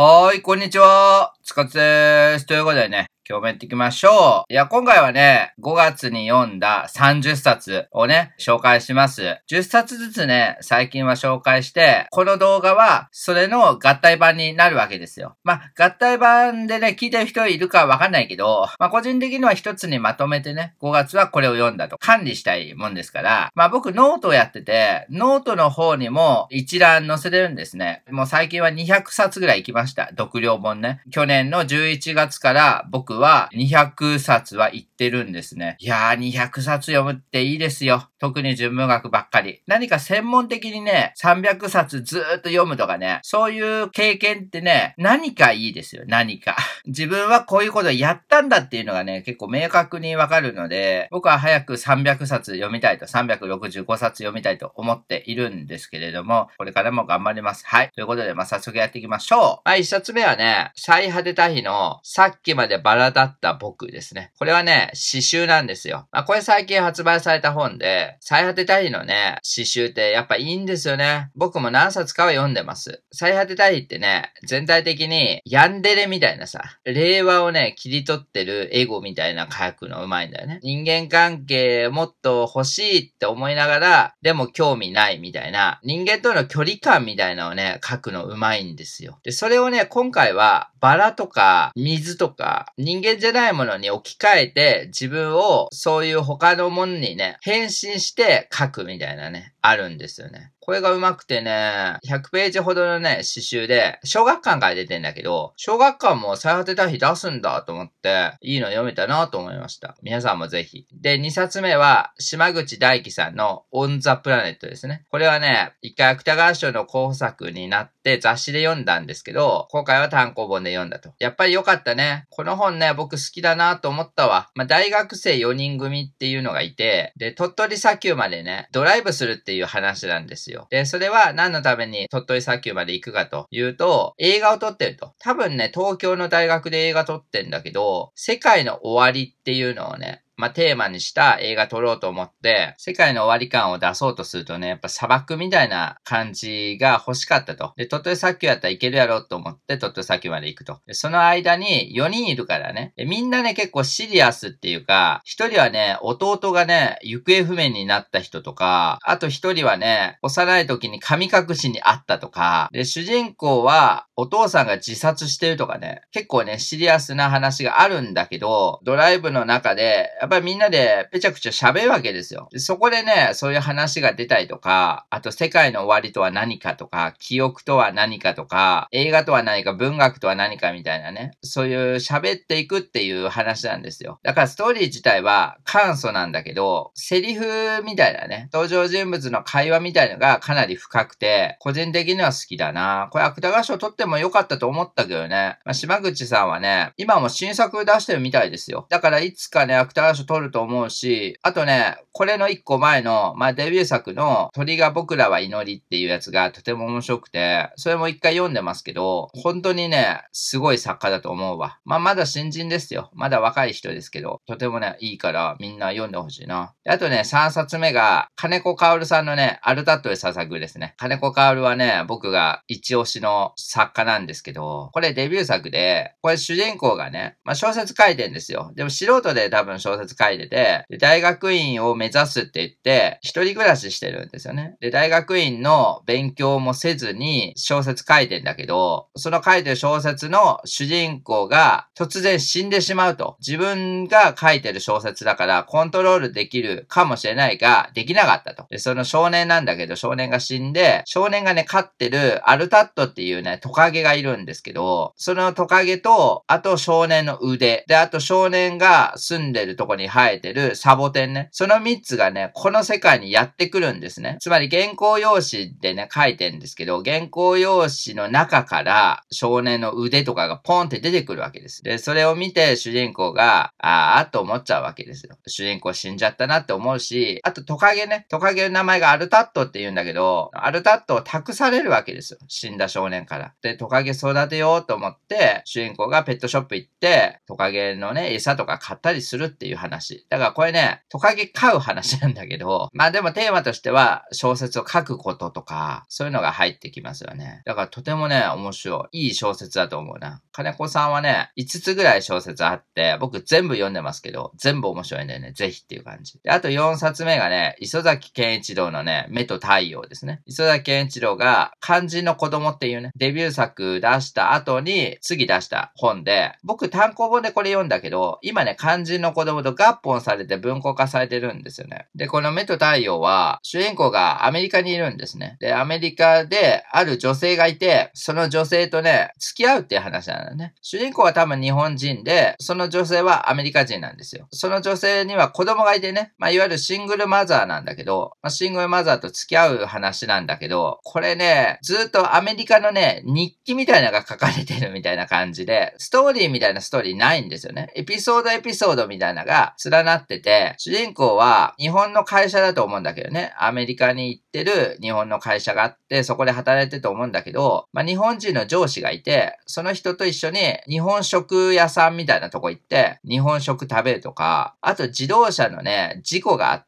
はーい、こんにちは。つかつです。ということでね、今日もやっていきましょう。いや、今回はね、5月に読んだ30冊をね、紹介します。10冊ずつね、最近は紹介して、この動画は、それの合体版になるわけですよ。まあ、合体版でね、聞いてる人いるかわかんないけど、まあ、個人的には一つにまとめてね、5月はこれを読んだと管理したいもんですから、まあ、僕ノートをやってて、ノートの方にも一覧載せてるんですね。もう最近は200冊ぐらい行きました。読了本ね。去年の11月から僕は200冊は行ってるんですね。いやー、200冊読むっていいですよ。特に純文学ばっかり。何か専門的にね、300冊ずーっと読むとかね、そういう経験ってね、何かいいですよ。何か。自分はこういうことをやったんだっていうのがね、結構明確にわかるので、僕は早く300冊読みたいと、365冊読みたいと思っているんですけれども、これからも頑張ります。はい。ということで、まあ、早速やっていきましょう。まあ、一冊目はね、最果てた日の、さっきまでバラだった僕ですね。これはね、詩集なんですよ。まあ、これ最近発売された本で、最果てた日のね、詩集ってやっぱいいんですよね。僕も何冊かは読んでます。最果てた日ってね、全体的にヤンデレみたいなさ、令和をね、切り取ってるエゴみたいな書くのうまいんだよね。人間関係もっと欲しいって思いながら、でも興味ないみたいな、人間との距離感みたいなのをね、書くのうまいんですよ。で、それをね、今回はバラとか水とか人間じゃないものに置き換えて自分をそういう他のものにね、変身して書くみたいなね、あるんですよね。これがうまくてね、100ページほどのね、詩集で、小学館から出てんだけど、小学館も最果てた日出すんだと思って、いいの読めたなと思いました。皆さんもぜひ。で、2冊目は、島口大輝さんの On the Planet ですね。これはね、一回芥川賞の候補作になって雑誌で読んだんですけど、今回は単行本で読んだと。やっぱり良かったね。この本ね、僕好きだなと思ったわ。まあ、大学生4人組っていうのがいて、で、鳥取砂丘までね、ドライブするってていう話なんですよ。で、それは何のために鳥取砂丘まで行くかというと、映画を撮ってると。多分ね、東京の大学で映画撮ってんだけど、世界の終わりっていうのをね、まあ、テーマにした映画撮ろうと思って、世界の終わり感を出そうとするとね、やっぱ砂漠みたいな感じが欲しかったと。で、鳥取砂丘やったらいけるやろうと思って鳥取砂丘まで行くと。で、その間に4人いるからね。で、みんなね、結構シリアスっていうか、1人はね、弟がね、行方不明になった人とか、あと1人はね、幼い時に神隠しにあったとか、で、主人公はお父さんが自殺してるとかね、結構ね、シリアスな話があるんだけど、ドライブの中で、っぱりみんなでぺちゃくちゃ喋るわけですよ。でそこでね、そういう話が出たりとか、あと世界の終わりとは何かとか、記憶とは何かとか、映画とは何か、文学とは何かみたいなね、そういう喋っていくっていう話なんですよ。だからストーリー自体は簡素なんだけど、セリフみたいなね、登場人物の会話みたいのがかなり深くて、個人的には好きだな。これ芥川賞取ってもよかったと思ったけどね。まあ、島口さんはね、今も新作出してるみたいですよ。だからいつかね、芥川賞取ると思うし、あとね、これの一個前の、まあ、デビュー作の鳥が僕らは祈りっていうやつがとても面白くて、それも一回読んでますけど、本当にね、すごい作家だと思うわ。まあ、まだ新人ですよ。まだ若い人ですけど、とてもね、いいからみんな読んでほしいな。であとね、3冊目が、金子薫さんのね、アルタットで捧ぐですね。金子薫はね、僕が一押しの作家なんですけど、これデビュー作で、これ主人公がね、まあ、小説書いてんですよ。でも素人で多分小説書いてて、で大学院を目指すって言って、一人暮らししてるんですよね。で、大学院の勉強もせずに小説書いてんだけど、その書いてる小説の主人公が突然死んでしまうと。自分が書いてる小説だからコントロールできるかもしれないが、できなかったと。で、その少年なんだけど、少年が死んで、少年がね、飼ってるアルタットっていうね、トカゲがいるんですけど、そのトカゲと、あと少年の腕、で、あと少年が住んでるとこに生えてるサボテンね。その3つがね、この世界にやってくるんですね。つまり原稿用紙でね、書いてんですけど、原稿用紙の中から少年の腕とかがポンって出てくるわけです。で、それを見て主人公が、あーと思っちゃうわけですよ。主人公死んじゃったなって思うし、あとトカゲね。トカゲの名前がアルタットって言うんだけど、アルタットを託されるわけですよ。死んだ少年から。で、トカゲ育てようと思って、主人公がペットショップ行って、トカゲのね、餌とか買ったりするっていう話。話だからこれね、トカゲ飼う話なんだけど、まあでもテーマとしては小説を書くこととか、そういうのが入ってきますよね。だからとてもね、面白い。いい小説だと思うな。金子さんはね、5つぐらい小説あって、僕全部読んでますけど、全部面白いんだよね。ぜひっていう感じ。で、あと4冊目がね、磯崎健一郎のね、目と太陽ですね。磯崎健一郎が漢字の子供っていうね、デビュー作出した後に次出した本で、僕単行本でこれ読んだけど、今ね、漢字の子供と合本されて文庫化されてるんですよね。で、この目と太陽は、主人公がアメリカにいるんですね。で、アメリカである女性がいて、その女性とね、付き合うっていう話なのね。主人公は多分日本人で、その女性はアメリカ人なんですよ。その女性には子供がいてね、まあ、いわゆるシングルマザーなんだけど、まあ、シングルマザーと付き合う話なんだけど、これね、ずっとアメリカのね、日記みたいなのが書かれてるみたいな感じで、ストーリーみたいなストーリーないんですよね。エピソードエピソードみたいなのが連なってて、主人公は日本の会社だと思うんだけどね、アメリカに行ってる日本の会社があって、そこで働いてると思うんだけど、まあ、日本人の上司がいて、その人と一緒に日本食屋さんみたいなとこ行って、日本食食べるとか、あと自動車のね、事故があって、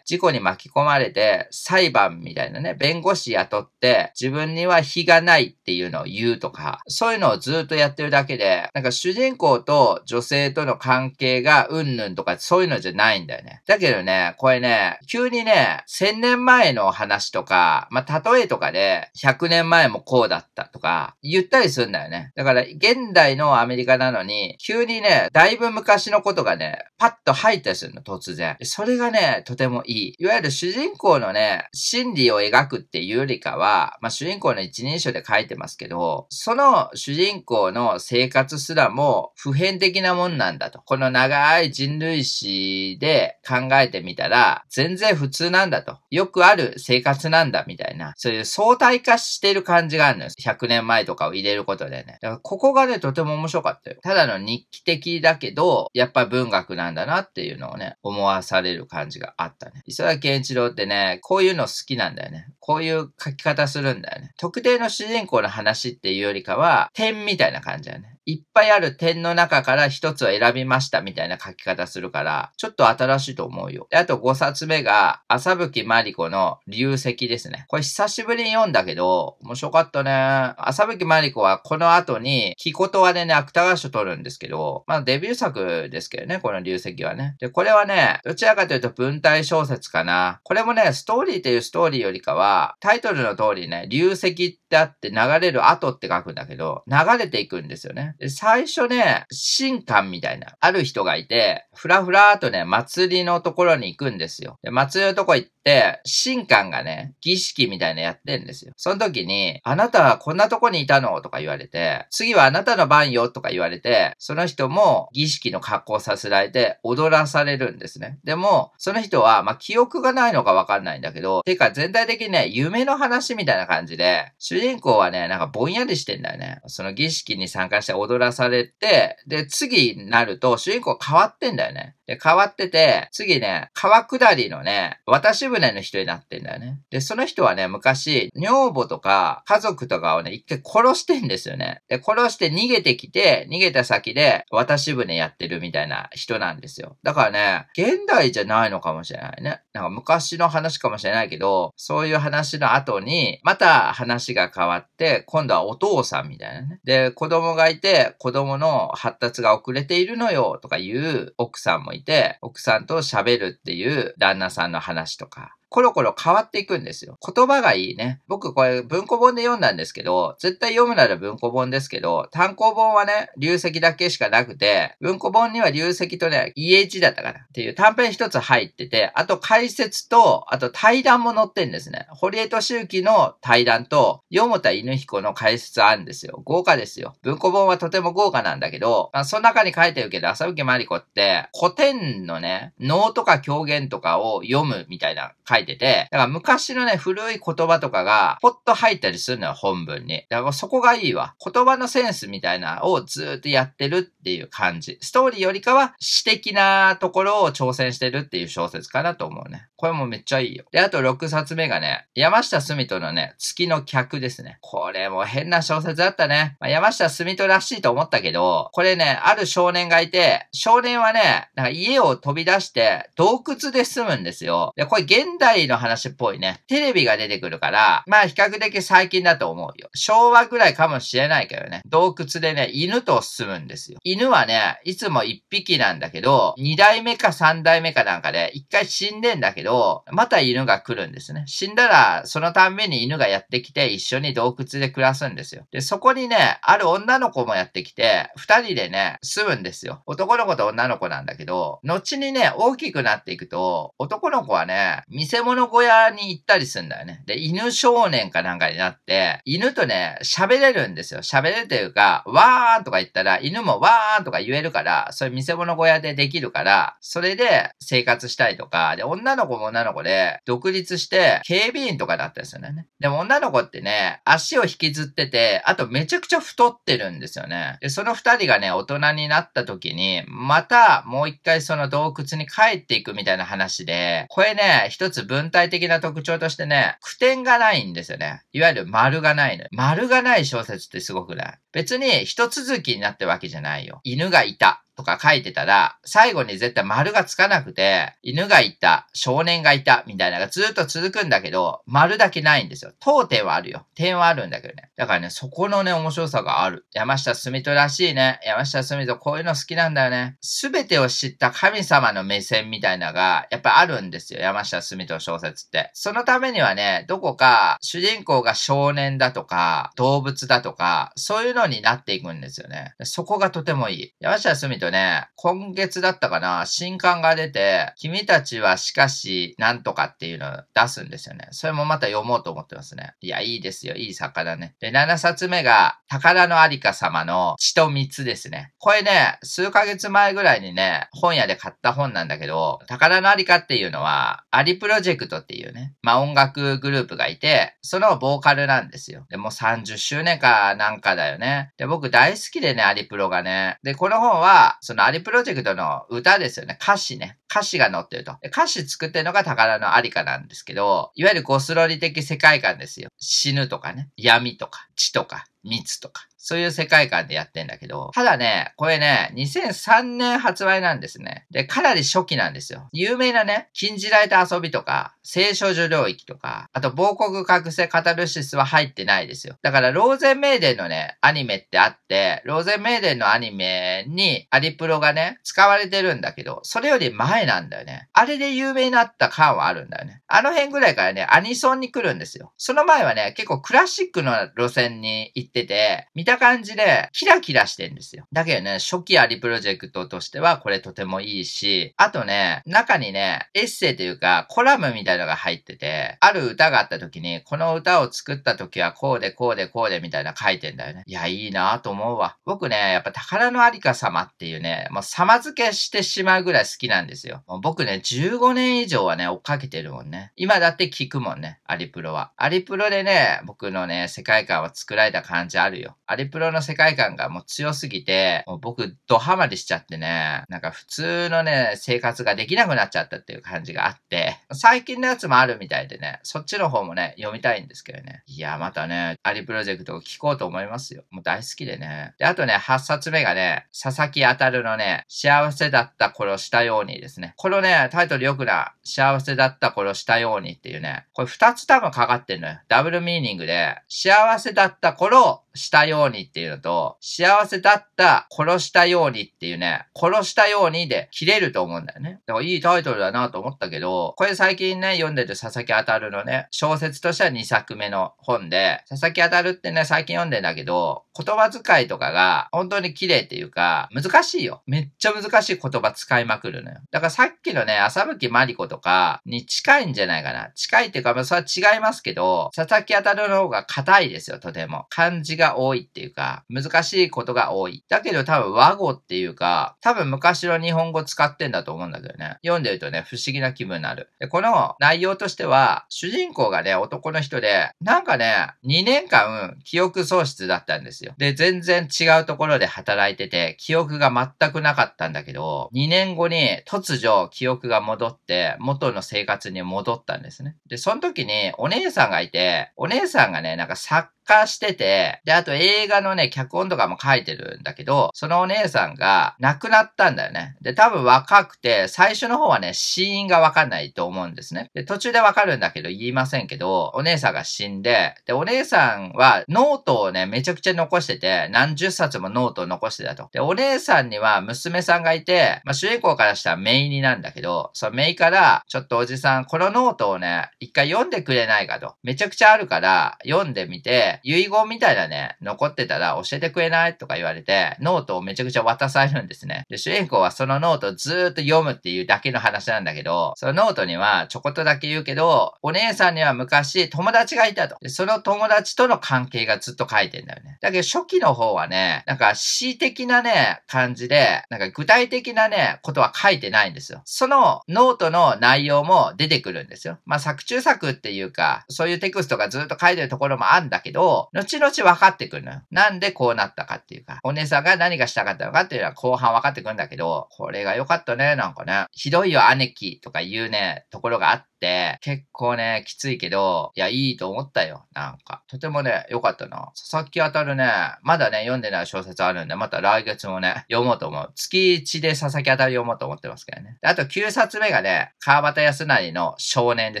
事故に巻き込まれて、裁判みたいなね、弁護士雇って、自分には非がないっていうのを言うとか、そういうのをずっとやってるだけで、なんか主人公と女性との関係がうんぬんとかそういうのじゃないんだよね。だけどね、これね、急にね、1000年前の話とか、まあ、例えとかで、100年前もこうだったとか、言ったりするんだよね。だから、現代のアメリカなのに、急にね、だいぶ昔のことがね、パッと入ったりするの、突然。それがね、とてもいい。いわゆる主人公のね、心理を描くっていうよりかは、まあ、主人公の一人称で書いてますけど、その主人公の生活すらも普遍的なもんなんだと。この長い人類史で考えてみたら、全然普通なんだと。よくある生活なんだみたいな、そういう相対化してる感じがあるのよ。100年前とかを入れることでね。だからここがね、とても面白かったよ。ただの日記的だけど、やっぱ文学なんだなっていうのをね、思わされる感じがああったね。磯崎健一郎ってね、こういうの好きなんだよね。こういう書き方するんだよね。特定の主人公の話っていうよりかは、点みたいな感じだよね。いっぱいある点の中から一つを選びましたみたいな書き方するから、ちょっと新しいと思うよ。で、あと5冊目が、朝吹まり子の流石ですね。これ久しぶりに読んだけど、面白かったね。朝吹まり子はこの後に、木ことわでね、芥川賞取るんですけど、まあデビュー作ですけどね、この流石はね。で、これはね、どちらかというと文体小説かな。これもね、ストーリーっていうストーリーよりかは、タイトルの通りね、流石ってあって流れる後って書くんだけど、流れていくんですよね。で、最初ね、神官みたいな、ある人がいて、ふらふらーとね、祭りのところに行くんですよ。で、祭りのとこ行って、神官がね、儀式みたいなやってんですよ。その時に、あなたはこんなとこにいたの？とか言われて、次はあなたの番よとか言われて、その人も儀式の格好させられて踊らされるんですね。でも、その人は、まあ、記憶がないのかわかんないんだけど、てか全体的にね、夢の話みたいな感じで、主人公はね、なんかぼんやりしてんだよね。その儀式に参加して踊らされて、で、次になると主人公変わってんだよね。で、変わってて、次ね、川下りのね、渡し船の人になってんだよね。で、その人はね、昔、女房とか家族とかをね、一回殺してんですよね。で、殺して逃げてきて、逃げた先で渡し船やってるみたいな人なんですよ。だからね、現代じゃないのかもしれないね。なんか昔の話かもしれないけど、そういう話の後に、また話が変わって、今度はお父さんみたいなね。で、子供がいて、子供の発達が遅れているのよ、とかいう奥さんもいて、奥さんと喋るっていう旦那さんの話とか、コロコロ変わっていくんですよ。言葉がいいね。僕これ文庫本で読んだんですけど、絶対読むなら文庫本ですけど、単行本はね、流石だけしかなくて、文庫本には流石とね、EH だったかなっていう短編一つ入ってて、あと解説と、あと対談も載ってんですね。堀江敏之の対談と、横田犬彦の解説あるんですよ。豪華ですよ。文庫本はとても豪華なんだけど、まあ、その中に書いてるけど、浅吹まり子って、古典のね、能とか狂言とかを読むみたいな書いていてて、だから昔のね、古い言葉とかが、ポッと入ったりするのよ、本文に。だからそこがいいわ。言葉のセンスみたいなをずっとやってるっていう感じ。ストーリーよりかは、詩的なところを挑戦してるっていう小説かなと思うね。これもめっちゃいいよ。で、あと6冊目がね、山下澄人のね、月の客ですね。これも変な小説だったね。まあ、山下澄人らしいと思ったけど、これね、ある少年がいて、少年はね、なんか家を飛び出して洞窟で住むんですよ。で、これ現代の話っぽいね。テレビが出てくるから、まあ比較的最近だと思うよ。昭和ぐらいかもしれないけどね。洞窟でね、犬と住むんですよ。犬はね、いつも1匹なんだけど、2代目か3代目かなんかで、1回死んでんだけど、また犬が来るんですね。死んだら、そのたんびに犬がやってきて、一緒に洞窟で暮らすんですよ。で、そこにね、ある女の子もやってきて、2人でね、住むんですよ。男の子と女の子なんだけど、後にね、大きくなっていくと、男の子はね、見せ物小屋に行ったりするんだよね。で、犬少年かなんかになって、犬とね、喋れるんですよ。喋れるというか、わーんとか言ったら、犬もわーんとか言えるから、それ見せ物小屋でできるから、それで生活したりとか、で、女の子も女の子で、独立して、警備員とかだったりすよね。でも女の子ってね、足を引きずってて、あとめちゃくちゃ太ってるんですよね。で、その二人がね、大人になった時に、またもう一回その洞窟に帰っていくみたいな話で、これね、一つ文体的な特徴としてね、句点がないんですよね。いわゆる丸がないの。丸がない小説ってすごくない？別に一続きになってるわけじゃないよ。犬がいた。とか書いてたら、最後に絶対丸がつかなくて、犬がいた、少年がいた、みたいなのがずっと続くんだけど、丸だけないんですよ。当点はあるよ。点はあるんだけどね。だからね、そこのね、面白さがある。山下澄人らしいね。山下澄人こういうの好きなんだよね。すべてを知った神様の目線みたいなのが、やっぱあるんですよ。山下澄人小説って。そのためにはね、どこか主人公が少年だとか、動物だとか、そういうのになっていくんですよね。そこがとてもいい。山下澄人とね、今月だったかな、新刊が出て、君たちはしかし、なんとかっていうのを出すんですよね。それもまた読もうと思ってますね。いや、いいですよ。いい作家だね。で、7冊目が、宝のありか様の血と蜜ですね。これね、数ヶ月前ぐらいにね、本屋で買った本なんだけど、宝のありかっていうのは、アリプロジェクトっていうね、まあ音楽グループがいて、そのボーカルなんですよ。で、もう30周年かなんかだよね。で、僕大好きでね、アリプロがね。で、この本は、そのアリプロジェクトの歌ですよね。歌詞ね。歌詞が載ってると。歌詞作ってるのが宝のありかなんですけど、いわゆるゴスロリ的世界観ですよ。死ぬとかね。闇とか、血とか、密とか。そういう世界観でやってんだけど、ただね、これね、2003年発売なんですね。で、かなり初期なんですよ。有名なね、禁じられた遊びとか、聖書女領域とか、あと、亡国覚醒カタルシスは入ってないですよ。だから、ローゼンメイデンのね、アニメってあって、ローゼンメイデンのアニメにアリプロがね、使われてるんだけど、それより前なんだよね。あれで有名になった感はあるんだよね。あの辺ぐらいからね、アニソンに来るんですよ。その前はね、結構クラシックの路線に行ってて、見たな感じで、キラキラしてんですよ。だけどね、初期アリプロジェクトとしてはこれとてもいいし、あとね、中にね、エッセイというか、コラムみたいのが入ってて、ある歌があった時に、この歌を作った時はこうでこうでこうでみたいな書いてんだよね。いや、いいなと思うわ。僕ね、やっぱ宝のありか様っていうね、もう様付けしてしまうぐらい好きなんですよ。もう僕ね、15年以上はね、追っかけてるもんね。今だって聞くもんね、アリプロは。アリプロでね、僕のね、世界観を作られた感じあるよ。アリプロの世界観がもう強すぎて、もう僕ドハマりしちゃってね、なんか普通のね、生活ができなくなっちゃったっていう感じがあって、最近のやつもあるみたいでね、そっちの方もね、読みたいんですけどね。いや、またね、アリプロジェクトを聞こうと思いますよ。もう大好きでね。で、あとね、8冊目がね、佐々木あたるのね、幸せだった頃したようにですね。このね、タイトルよくな、幸せだった頃したようにっていうね、これ2つ多分かかってんのよ。ダブルミーニングで、幸せだった頃したようにっていうのと、幸せだった殺したようにっていうね、殺したようにで切れると思うんだよね。だからいいタイトルだなと思ったけど、これ最近ね、読んでる佐々木あたるのね、小説としては2作目の本で、佐々木あたるってね、最近読んでんだけど、言葉遣いとかが本当に綺麗っていうか、難しいよ。めっちゃ難しい言葉使いまくるのよ。だからさっきのね、浅吹まり子とかに近いんじゃないかな。近いっていうか、まあそれは違いますけど、佐々木あたるの方が硬いですよ、とても。漢字がが多いっていうか、難しいことが多い。だけど多分和語っていうか、多分昔の日本語使ってんだと思うんだけどね。読んでるとね、不思議な気分になる。で、この内容としては、主人公がね、男の人で、なんかね、2年間記憶喪失だったんですよ。で、全然違うところで働いてて、記憶が全くなかったんだけど、2年後に突如記憶が戻って、元の生活に戻ったんですね。で、その時にお姉さんがいて、お姉さんがね、なんか作家してて、で、あと映画のね、脚本とかも書いてるんだけど、そのお姉さんが亡くなったんだよね。で、多分若くて、最初の方はね、死因がわかんないと思うんですね。で、途中でわかるんだけど言いませんけど、お姉さんが死んで、で、お姉さんはノートをね、めちゃくちゃ残してて、何十冊もノートを残してたと。で、お姉さんには娘さんがいて、まあ、主人公からしたらメイになんだけど、そのメイから、ちょっとおじさん、このノートをね、一回読んでくれないかと。めちゃくちゃあるから、読んでみて、遺言みたいなね、残ってたら教えてくれないとか言われて、ノートをめちゃくちゃ渡されるんですね。で、主人公はそのノートをずーっと読むっていうだけの話なんだけど、そのノートにはちょこっとだけ言うけど、お姉さんには昔友達がいたと。で、その友達との関係がずっと書いてんだよね。だけど初期の方はね、なんか詩的なね、感じで、なんか具体的なね、ことは書いてないんですよ。そのノートの内容も出てくるんですよ。まあ作中作っていうか、そういうテクストがずっと書いてるところもあるんだけど、後々分かってくるのよ。なんでこうなったかっていうか、お姉さんが何がしたかったのかっていうのは後半分かってくるんだけど、これが良かったね、なんかね。ひどいよ、姉貴とか言うね、ところがあって、結構ね、きついけど、いや、いいと思ったよ。なんか。とてもね、良かったな。佐々木あたるね、まだね、読んでない小説あるんで、また来月もね、読もうと思う。月1で佐々木あたる読もうと思ってますけどね。あと9冊目がね、川端康成の少年で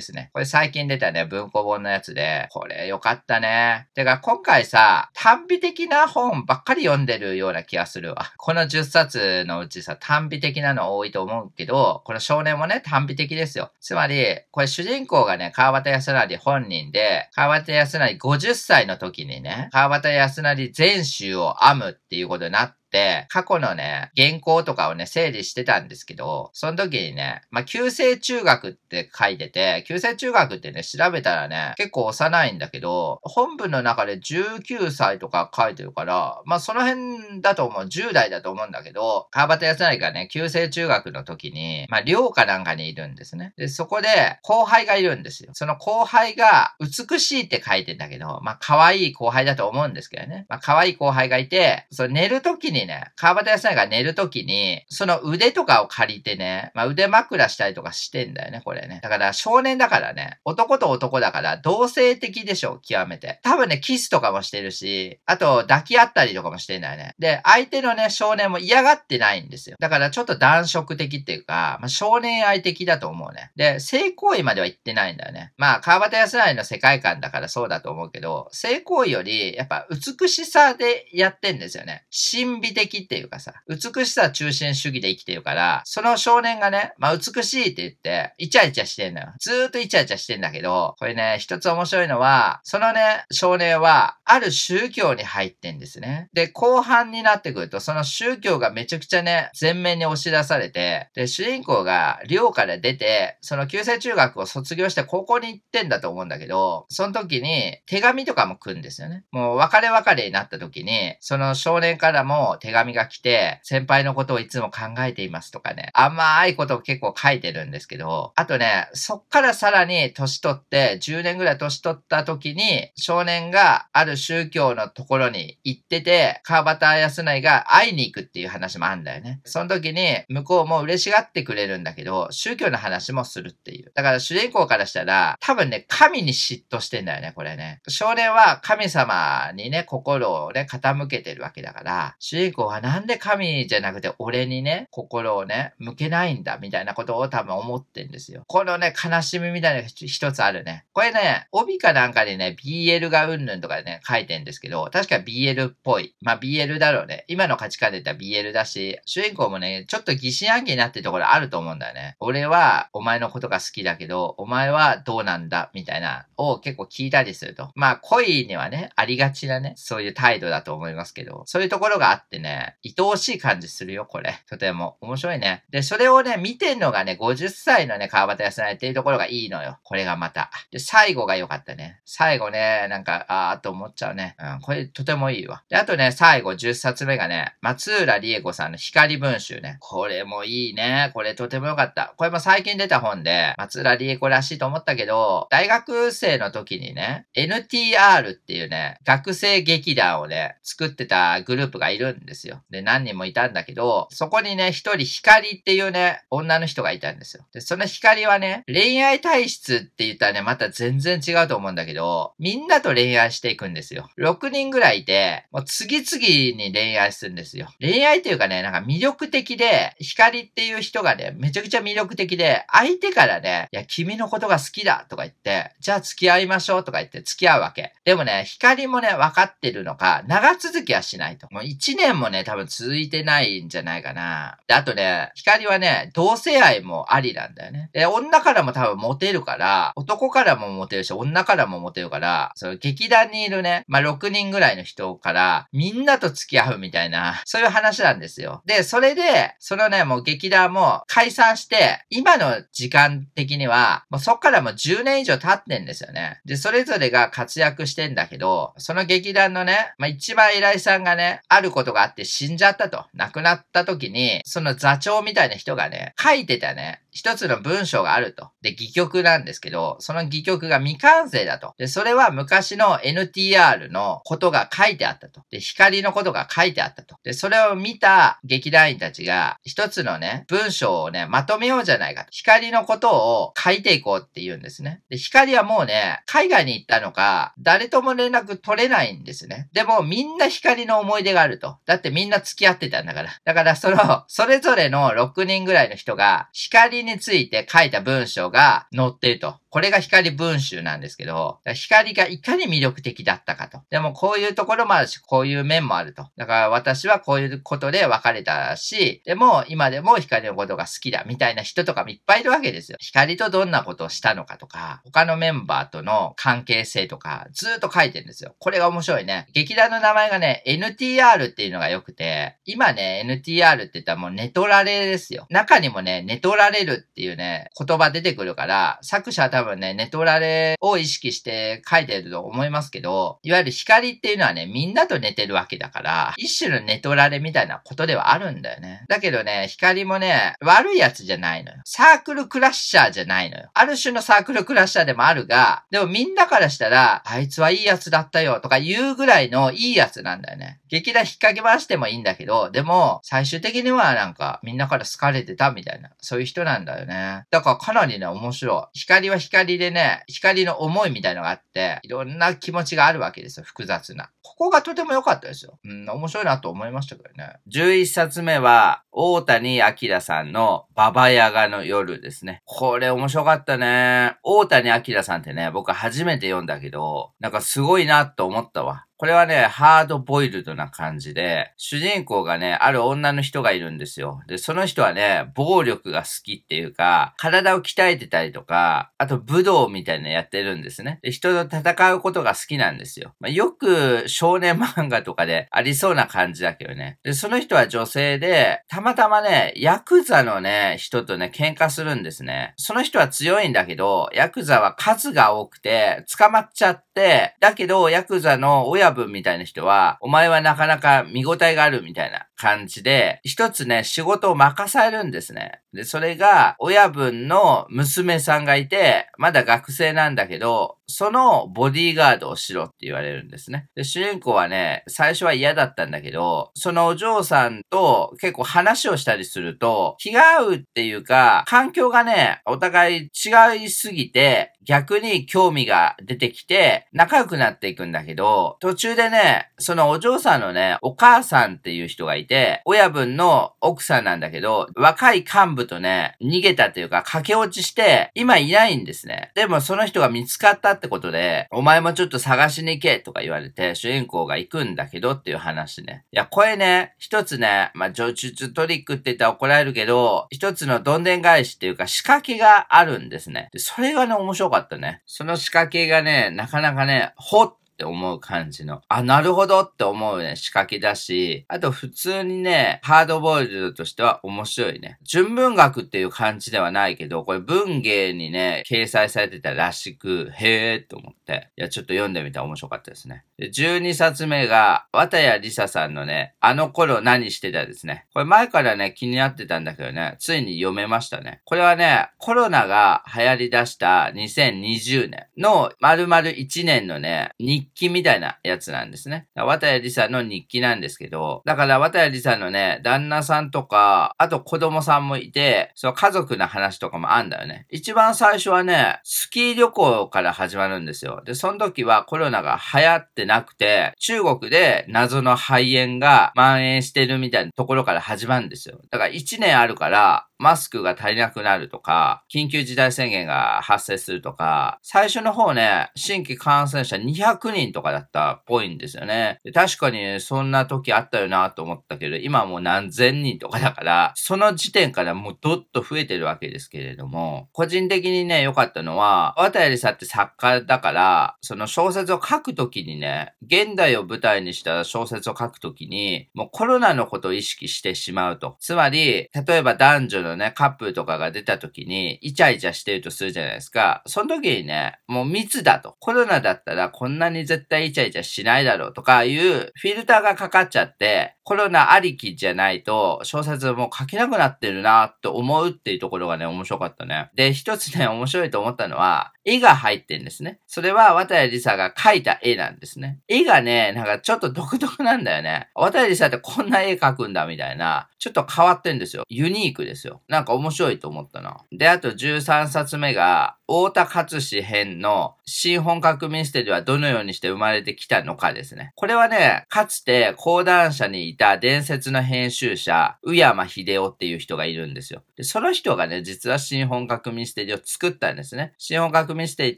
すね。これ最近出たね、文庫本のやつで、これ良かったね。てか、今回さ、短美的な本ばっかり読んでるような気がするわ。この10冊のうちさ、短美的なの多いと思うけど、この少年もね、短美的ですよ。つまり、これ主人公がね、川端康成本人で、川端康成50歳の時にね、川端康成全集を編むっていうことになって、、過去のね、原稿とかをね、整理してたんですけど、その時にね、まあ、旧制中学って書いてて、旧制中学ってね、調べたらね、結構幼いんだけど、本文の中で19歳とか書いてるから、まあ、その辺だと思う、10代だと思うんだけど、川端康成がね、旧制中学の時に、まあ、寮かなんかにいるんですね。で、そこで、後輩がいるんですよ。その後輩が、美しいって書いてんだけど、まあ、可愛い後輩だと思うんですけどね。まあ、可愛い後輩がいて、その寝る時にね、川端康成が寝るときに、その腕とかを借りてね、まあ、腕枕したりとかしてんだよね、これね。だから少年だからね、男と男だから同性的でしょ、極めて。多分ね、キスとかもしてるし、あと抱き合ったりとかもしてんだよね。で、相手のね、少年も嫌がってないんですよ。だからちょっと男色的っていうか、まあ、少年愛的だと思うね。で、性行為までは言ってないんだよね。まあ、川端康成の世界観だからそうだと思うけど、性行為より、やっぱ美しさでやってんですよね。神秘的っていうかさ、美しさ中心主義で生きてるから、その少年がね、まあ美しいって言って、イチャイチャしてんのよ。ずーっとイチャイチャしてんだけど、これね、一つ面白いのは、そのね、少年は、ある宗教に入ってんですね。で、後半になってくると、その宗教がめちゃくちゃね、前面に押し出されて、で、主人公が寮から出て、その旧制中学を卒業して高校に行ってんだと思うんだけど、その時に手紙とかも来るんですよね。もう別れ別れになった時に、その少年からも手紙が来て、先輩のことをいつも考えていますとかね、甘いことを結構書いてるんですけど、あとね、そっからさらに年取って、10年ぐらい年取った時に、少年がある宗教のところに行ってて、川端康成が会いに行くっていう話もあんだよね。その時に、向こうも嬉しがってくれるんだけど、宗教の話もするっていう。だから主人公からしたら、多分ね、神に嫉妬してんだよね、これね。少年は神様にね、心をね、傾けてるわけだから、主人公はなんで神じゃなくて俺にね、心をね、向けないんだ、みたいなことを多分思ってんですよ。このね、悲しみみたいな一つあるね。これね、帯かなんかでね、BL がうんぬんとかでね、書いてんですけど、確か BL っぽい。まあ BL だろうね。今の価値観で言ったら BL だし、主人公もね、ちょっと疑心暗鬼になってるところあると思うんだよね。俺はお前のことが好きだけど、お前はどうなんだ、みたいな、を結構聞いたりすると。まあ恋にはね、ありがちなね、そういう態度だと思いますけど、そういうところがあって、ってね、愛おしい感じするよ、これ。とても。面白いね。で、それをね、見てんのがね、50歳のね、川端康成っていうところがいいのよ。これがまた。で、最後が良かったね。最後ね、なんか、あーと思っちゃうね。うん、これとてもいいわ。で、あとね、最後10冊目がね、松浦理恵子さんの光文集ね。これもいいね。これとても良かった。これも最近出た本で、松浦理恵子らしいと思ったけど、大学生の時にね、NTR っていうね、学生劇団をね、作ってたグループがいるんですよ。で、何人もいたんだけど、そこにね、一人光っていうね、女の人がいたんですよ。で、その光はね、恋愛体質って言ったらね、また全然違うと思うんだけど、みんなと恋愛していくんですよ。6人ぐらいいて、もう次々に恋愛するんですよ。恋愛っていうかね、なんか魅力的で、光っていう人がね、めちゃくちゃ魅力的で、相手からね、いや、君のことが好きだとか言って、じゃあ付き合いましょうとか言って付き合うわけ。でもね、光もね、分かってるのか、長続きはしないと。もう1年もね、多分続いてないんじゃないかな。で、あとね、光はね、同性愛もありなんだよね。で、女からも多分モテるから、男からもモテるし、女からもモテるから、その劇団にいるね、まあ、6人ぐらいの人から、みんなと付き合うみたいな、そういう話なんですよ。で、それで、そのね、もう劇団も解散して、今の時間的には、もうそっからもう10年以上経ってんですよね。で、それぞれが活躍してんだけど、その劇団のね、まあ、一番偉いさんがね、あることがあって死んじゃったと。亡くなった時に、その座長みたいな人がね、書いてたね、一つの文章があると。で、戯曲なんですけど、その戯曲が未完成だと。で、それは昔の NTR のことが書いてあったと。で、光のことが書いてあったと。で、それを見た劇団員たちが、一つのね、文章をね、まとめようじゃないかと。光のことを書いていこうって言うんですね。で、光はもうね、海外に行ったのか、誰とも連絡取れないんですね。でも、みんな光の思い出があると。だってみんな付き合ってたんだから。だから、その、それぞれの6人ぐらいの人が、光について書いた文章が載ってると。これが光文集なんですけど、光がいかに魅力的だったかと。でもこういうところもあるし、こういう面もあると。だから私はこういうことで別れたし、でも今でも光のことが好きだみたいな人とかもいっぱいいるわけですよ。光とどんなことをしたのかとか、他のメンバーとの関係性とか、ずっと書いてるんですよ。これが面白いね。劇団の名前がね、NTR っていうのが良くて、今ね、NTR って言ったらもうネトラレですよ。中にもね、ネトラレるっていうね、言葉出てくるから、作者は多分ね、ネトラレを意識して書いてると思いますけど、いわゆる光っていうのはね、みんなと寝てるわけだから、一種のネトラレみたいなことではあるんだよね。だけどね、光もね、悪いやつじゃないのよ。サークルクラッシャーじゃないのよ。ある種のサークルクラッシャーでもあるが、でもみんなからしたら、あいつはいいやつだったよとか言うぐらいのいいやつなんだよね。劇団引っ掛け回してもいいんだけど、でも、最終的にはなんか、みんなから好かれてたみたいな、そういう人なんだよね。だからかなりね、面白い。光は光でね、光の思いみたいのがあって、いろんな気持ちがあるわけですよ、複雑な。ここがとても良かったですよ。うん、面白いなと思いましたけどね。11冊目は、大谷明さんのババヤガの夜ですね。これ面白かったね。大谷明さんってね、僕初めて読んだけど、なんかすごいなと思ったわ。これはね、ハードボイルドな感じで、主人公がね、ある女の人がいるんですよ。で、その人はね、暴力が好きっていうか、体を鍛えてたりとか、あと武道みたいなのやってるんですね。で、人と戦うことが好きなんですよ。まあ、よく少年漫画とかで ありそうな感じだけどね。で、その人は女性で、たまたまね、ヤクザのね、人とね、喧嘩するんですね。その人は強いんだけど、ヤクザは数が多くて、捕まっちゃって、だけど、ヤクザの親分みたいな人は、お前はなかなか見応えがあるみたいな感じで、一つね、仕事を任されるんですね。で、それが、親分の娘さんがいて、まだ学生なんだけど、そのボディーガードをしろって言われるんですね。で、主人公はね、最初は嫌だったんだけど、そのお嬢さんと結構話をしたりすると、気が合うっていうか、環境がね、お互い違いすぎて、逆に興味が出てきて、仲良くなっていくんだけど、途中でね、そのお嬢さんのね、お母さんっていう人がいて、親分の奥さんなんだけど、若い幹部とね、逃げたっていうか、駆け落ちして、今いないんですね。でもその人が見つかったってことで、お前もちょっと探しに行けとか言われて、主人公が行くんだけどっていう話ね。いや、これね、一つね、まあ、上術トリックって言ったら怒られるけど、一つのどんでん返しっていうか仕掛けがあるんですね。でそれがね、面白かったね。その仕掛けがね、なかなかね、ほっって思う感じの。あ、なるほどって思うね、仕掛けだし、あと普通にね、ハードボイルドとしては面白いね。純文学っていう感じではないけど、これ文芸にね、掲載されてたらしく、へーって思って、いや、ちょっと読んでみたら面白かったですね。で12冊目が、綿谷りささんのね、あの頃何してたですね。これ前からね、気になってたんだけどね、ついに読めましたね。これはね、コロナが流行り出した2020年の丸々1年のね、日記みたいなやつなんですね。綿谷りさの日記なんですけど、だから綿谷りさのね、旦那さんとか、あと子供さんもいて、その家族の話とかもあんだよね。一番最初はね、スキー旅行から始まるんですよ。で、その時はコロナが流行ってなくて、中国で謎の肺炎が蔓延してるみたいなところから始まるんですよ。だから1年あるから、マスクが足りなくなるとか、緊急事態宣言が発生するとか、最初の方ね、新規感染者200人とかだったっぽいんですよね。確かにそんな時あったよなと思ったけど、今はもう何千人とかだから、その時点からもうどっと増えてるわけですけれども、個人的にね、良かったのは、渡りさんって作家だから、その小説を書くときにね、現代を舞台にした小説を書くときに、もうコロナのことを意識してしまうと。つまり、例えば男女のね、カップルとかが出た時に、イチャイチャしてるとするじゃないですか。その時にね、もう密だと。コロナだったらこんなに絶対イチャイチャしないだろうとかいうフィルターがかかっちゃって、コロナありきじゃないと、小説も書けなくなってるなって思うっていうところがね、面白かったね。で、一つね、面白いと思ったのは、絵が入ってんですね。それは、渡谷りさが描いた絵なんですね。絵がね、なんかちょっと独特なんだよね。渡谷りさってこんな絵描くんだみたいな、ちょっと変わってんですよ。ユニークですよ。なんか面白いと思ったな。で、あと13冊目が、太田勝志編の新本格ミステリーはどのようにして生まれてきたのかですね。これはね、かつて講談社にいた伝説の編集者、宇山秀夫っていう人がいるんですよ。で、その人がね、実は新本格ミステリーを作ったんですね。新本格ミステリーっ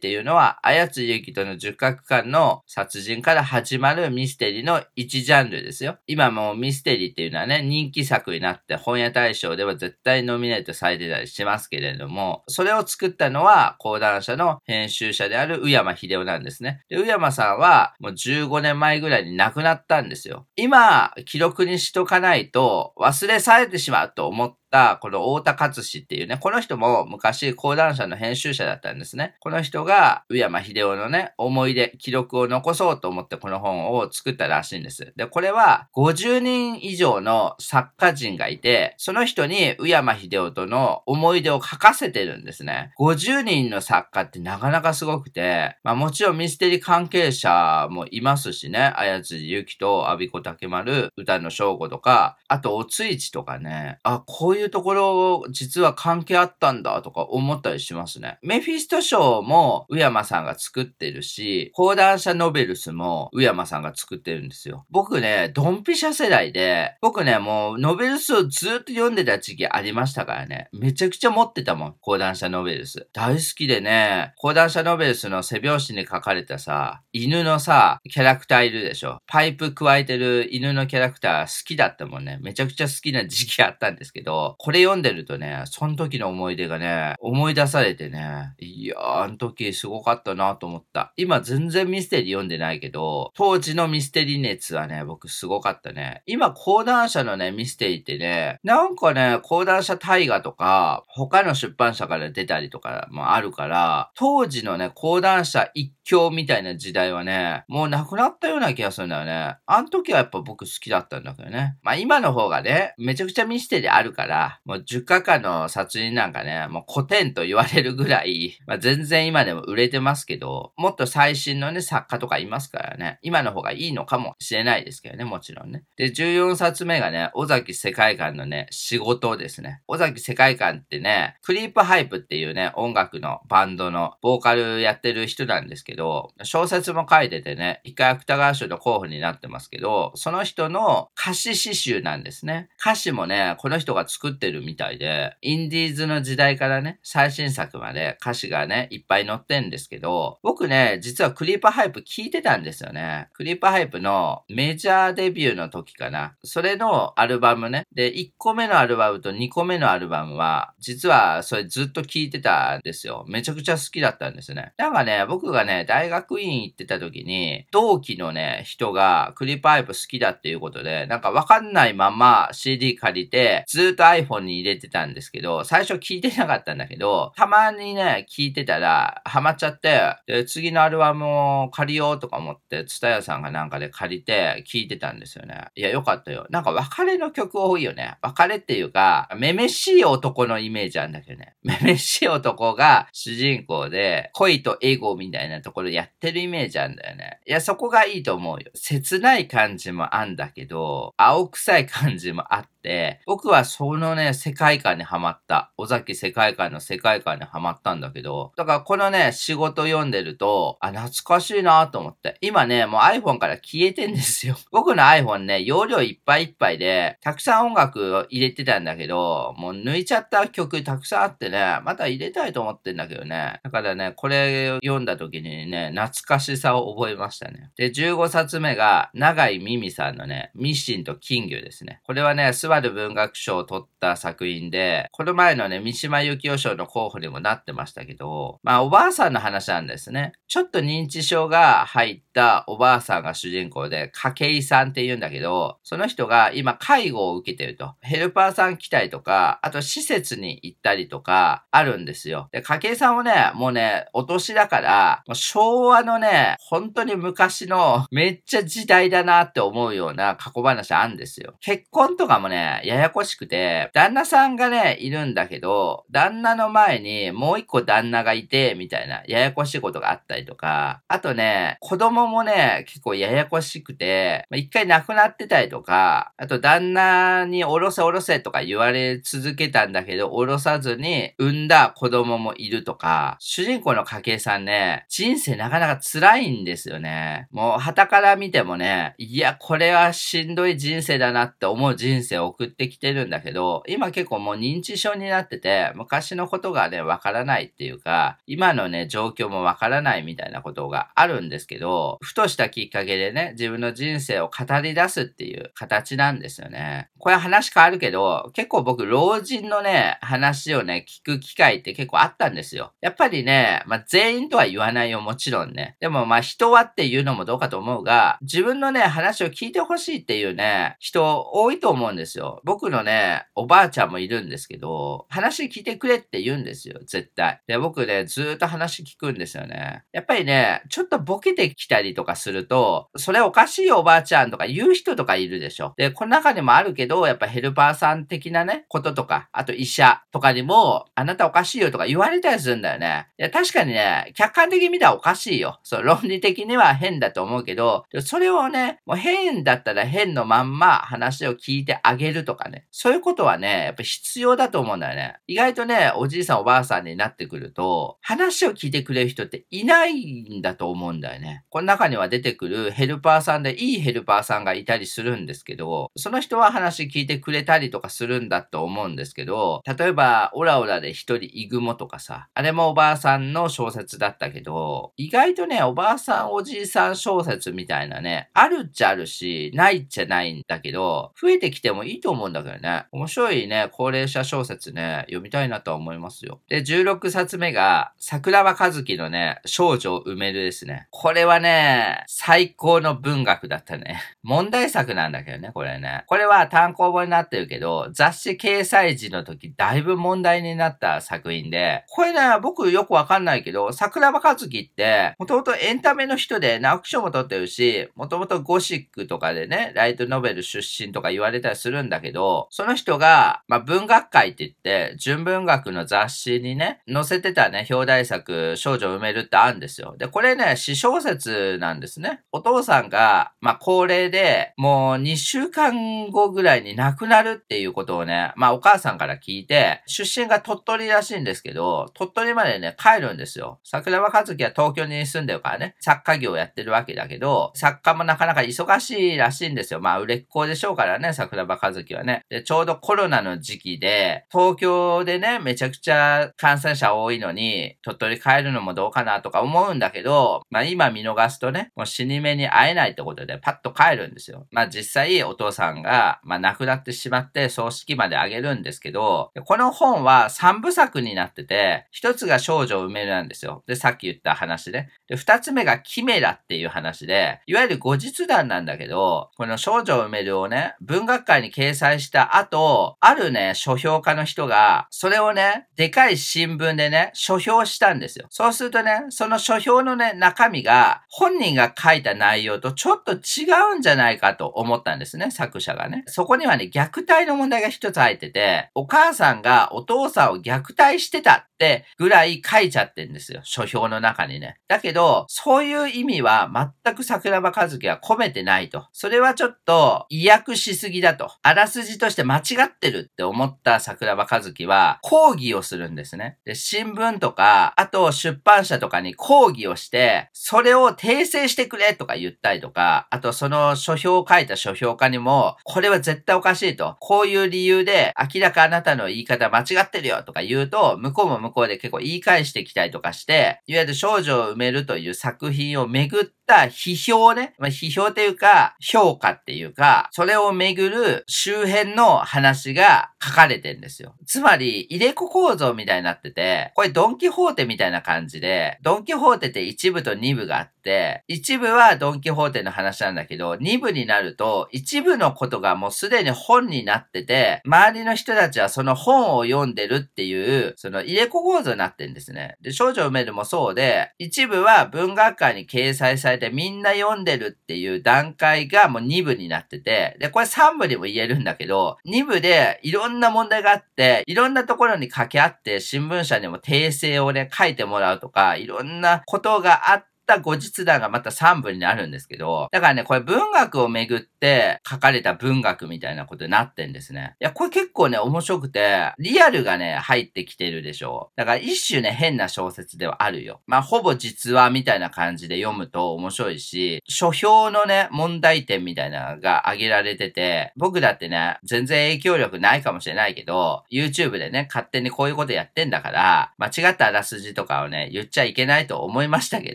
ていうのは、綾津ゆきとの十角間の殺人から始まるミステリーの一ジャンルですよ。今もミステリーっていうのはね、人気作になって本屋大賞では絶対ノミネートされてたりしますけれども、それを作ったのは、講談社の編集者である宇山秀夫なんですね。で、宇山さんはもう15年前ぐらいに亡くなったんですよ。今、記録にしとかないと忘れされてしまうと思って、この太田勝志っていうね、この人も昔講談社の編集者だったんですね。この人が、宇山秀夫のね、思い出、記録を残そうと思ってこの本を作ったらしいんです。で、これは50人以上の作家人がいて、その人に宇山秀夫との思い出を書かせてるんですね。50人の作家ってなかなかすごくて、まあもちろんミステリー関係者もいますしね、綾辻ゆきと阿比子竹丸、歌の翔吾とか、あとおついちとかね、あ、こういうところ実は関係あったんだとか思ったりしますね。メフィスト賞も宇山さんが作ってるし、講談社ノベルスも宇山さんが作ってるんですよ。僕ね、ドンピシャ世代で、僕ね、もうノベルスをずっと読んでた時期ありましたからね。めちゃくちゃ持ってたもん、講談社ノベルス。大好きでね、講談社ノベルスの背表紙に書かれたさ、犬のさ、キャラクターいるでしょ。パイプ加えてる犬のキャラクター好きだったもんね。めちゃくちゃ好きな時期あったんですけど、これ読んでるとね、その時の思い出がね、思い出されてね、いやー、あの時すごかったなと思った。今全然ミステリー読んでないけど、当時のミステリー熱はね、僕すごかったね。今、講談社のね、ミステリーってね、なんかね、講談社大河とか、他の出版社から出たりとかもあるから、当時のね、講談社一強みたいな時代はね、もうなくなったような気がするんだよね。あの時はやっぱ僕好きだったんだけどね。まあ今の方がね、めちゃくちゃミステリーあるから、もう十角館の殺人なんかね、もう古典と言われるぐらい、まあ全然今でも売れてますけど、もっと最新のね、作家とかいますからね、今の方がいいのかもしれないですけどね、もちろんね。で、14冊目がね、尾崎世界観のね、私語とですね。尾崎世界観ってね、クリープハイプっていうね、音楽のバンドのボーカルやってる人なんですけど、小説も書いててね、一回芥川賞の候補になってますけど、その人の歌詞詩集なんですね。歌詞もね、この人が作作ってるみたいで、インディーズの時代からね、最新作まで歌詞がね、いっぱい載ってんですけど、僕ね、実はクリープハイプ聞いてたんですよね。クリープハイプのメジャーデビューの時かな。それのアルバムね。で、1個目のアルバムと2個目のアルバムは、実はそれずっと聞いてたんですよ。めちゃくちゃ好きだったんですね。なんかね、僕がね、大学院行ってた時に、同期のね、人がクリーパーハイプ好きだっていうことで、なんかわかんないまま CD 借りて、ずっと iPhone に入れてたんですけど、最初聞いてなかったんだけど、たまにね、聞いてたら、ハマっちゃって、で、次のアルバムを借りようとか思って、ツタヤさんがなんかで借りて聞いてたんですよね。いや、よかったよ。なんか別れの曲多いよね。別れっていうか、めめしい男のイメージあるんだけどね。めめしい男が主人公で、恋とエゴみたいなところやってるイメージあるんだよね。いや、そこがいいと思うよ。切ない感じもあんだけど、青臭い感じもあって、僕はそののね、世界観にハマった。尾崎世界観の世界観にハマったんだけど、だからこのね、仕事読んでると、あ、懐かしいなと思って。今ね、もう iPhone から消えてんですよ。僕の iPhone ね、容量いっぱいいっぱいで、たくさん音楽を入れてたんだけど、もう抜いちゃった曲たくさんあってね、また入れたいと思ってんだけどね。だからね、これ読んだ時にね、懐かしさを覚えましたね。で、15冊目が、長井美美さんのね、ミシンと金魚ですね。これはね、スバル文学賞を取ってた作品で、この前のね、三島由紀夫賞の候補にもなってましたけど、まあ、おばあさんの話なんですね。ちょっと認知症が入ったおばあさんが主人公で、筧さんって言うんだけど、その人が今介護を受けてると。ヘルパーさん来たりとか、あと施設に行ったりとか、あるんですよ。で、筧さんはね、もうね、お年だから、昭和のね、本当に昔のめっちゃ時代だなって思うような過去話あるんですよ。結婚とかもね、ややこしくて、旦那さんがね、いるんだけど、旦那の前にもう一個旦那がいて、みたいな、ややこしいことがあったりとか、あとね、子供もね、結構ややこしくて、一回亡くなってたりとか、あと旦那におろせおろせとか言われ続けたんだけど、おろさずに産んだ子供もいるとか、主人公の家計さんね、人生なかなか辛いんですよね。もう、旗から見てもね、いや、これはしんどい人生だなって思う人生を送ってきてるんだけど、今結構もう認知症になってて、昔のことがね、わからないっていうか、今のね、状況もわからないみたいなことがあるんですけど、ふとしたきっかけでね、自分の人生を語り出すっていう形なんですよね。これ話変わるけど、結構僕、老人のね、話をね、聞く機会って結構あったんですよ。やっぱりね、まあ、全員とは言わないよ、もちろんね。でもまあ、人はっていうのもどうかと思うが、自分のね、話を聞いてほしいっていうね、人多いと思うんですよ。僕のね、おばあちゃんもいるんですけど、話聞いてくれって言うんですよ、絶対。で、僕ね、ずっと話聞くんですよね。やっぱりね、ちょっとボケてきたりりとかすると、それおかしいおばあちゃんとか言う人とかいるでしょ。で、この中にもあるけど、やっぱヘルパーさん的なね、こととか、あと医者とかにも、あなたおかしいよとか言われたりするんだよね。いや、確かにね、客観的に見たらおかしいよ。そう、論理的には変だと思うけど、それをね、もう変だったら変のまんま話を聞いてあげるとかね。そういうことはね、やっぱ必要だと思うんだよね。意外とね、おじいさんおばあさんになってくると、話を聞いてくれる人っていないんだと思うんだよね。こ中には出てくるヘルパーさんでいいヘルパーさんがいたりするんですけど、その人は話聞いてくれたりとかするんだと思うんですけど、例えば、オラオラで一人イグモとかさ、あれもおばあさんの小説だったけど、意外とね、おばあさんおじいさん小説みたいなね、あるっちゃあるし、ないっちゃないんだけど、増えてきてもいいと思うんだけどね。面白いね、高齢者小説ね、読みたいなとは思いますよ。で、16冊目が、桜庭和樹のね、少女を埋めるですね。これはね、ね最高の文学だったね。問題作なんだけどね、これね。これは単行本になってるけど、雑誌掲載時の時、だいぶ問題になった作品で、これね、僕よくわかんないけど、桜庭和樹って、もともとエンタメの人で直木賞も取ってるし、もともとゴシックとかでね、ライトノベル出身とか言われたりするんだけど、その人が、まあ、文学界って言って、純文学の雑誌にね、載せてたね、表題作、少女埋めるってあるんですよ。で、これね、詩小説なんですね。お父さんが、まあ、高齢で、もう2週間後ぐらいに亡くなるっていうことをね、まあ、お母さんから聞いて、出身が鳥取らしいんですけど、鳥取までね、帰るんですよ。桜庭和樹は東京に住んでるからね、作家業やってるわけだけど、作家もなかなか忙しいらしいんですよ。まあ、売れっ子でしょうからね、桜庭和樹はね。で、ちょうどコロナの時期で、東京でね、めちゃくちゃ感染者多いのに、鳥取帰るのもどうかなとか思うんだけど、まあ今見逃すとね、もう死に目に会えないってことでパッと帰るんですよ。まあ実際お父さんが、まあ亡くなってしまって葬式まであげるんですけど、この本は3部作になってて、一つが少女を埋めるなんですよ。で、さっき言った話で。で、二つ目がキメラっていう話で、いわゆる後日談なんだけど、この少女を埋めるをね、文学界に掲載した後、あるね、書評家の人が、それをね、でかい新聞でね、書評したんですよ。そうするとね、その書評のね、中身が、本人が書いた内容とちょっと違うんじゃないかと思ったんですね、作者がね。そこにはね、虐待の問題が一つ入ってて、お母さんがお父さんを虐待してたってぐらい書いちゃってんですよ。書評の中にね。だけど、そういう意味は全く桜庭和樹は込めてないと。それはちょっと意訳しすぎだと。あらすじとして間違ってるって思った桜庭和樹は抗議をするんですね。で、新聞とか、あと出版社とかに抗議をして、それを訂正してくれとか言ったりとか、あとその書評を書いた書評家にも、これは絶対おかしいと。こういう理由で明らかあなたの言い方間違ってるよとか言うと、向こうも向こうで結構言い返してきたりとかして、いわゆる少女を埋めるという作品をめぐった批評ね。まあ、批評というか、評価っていうか、それをめぐる周辺の話が書かれてんですよ。つまり、入れ子構造みたいになってて、これドンキホーテみたいな感じで、ドンキホーテって一部と二部があって、一部はドンキホーテの話なんだけど、二部になると、一部のことがもうすでに本になってて、周りの人たちはその本を読んでるっていう、その入れ子構造になってんですね。で、少女埋めるもそうで、一部は文学館に掲載されてみんな読んでるっていう段階がもう2部になってて、で、これ3部にも言えるんだけど、2部でいろんんな問題があって、いろんなところに掛け合って新聞社にも訂正をね、書いてもらうとか、いろんなことがあって、った後日談がまた3部になるんですけど、だからね、これ文学をめぐって書かれた文学みたいなことになってんですね。いや、これ結構ね、面白くて、リアルがね、入ってきてるでしょう。だから一種ね、変な小説ではあるよ。まあ、ほぼ実話みたいな感じで読むと面白いし、書評のね、問題点みたいなのが挙げられてて、僕だってね、全然影響力ないかもしれないけど、YouTube でね、勝手にこういうことやってんだから、間違ったあらすじとかをね、言っちゃいけないと思いましたけ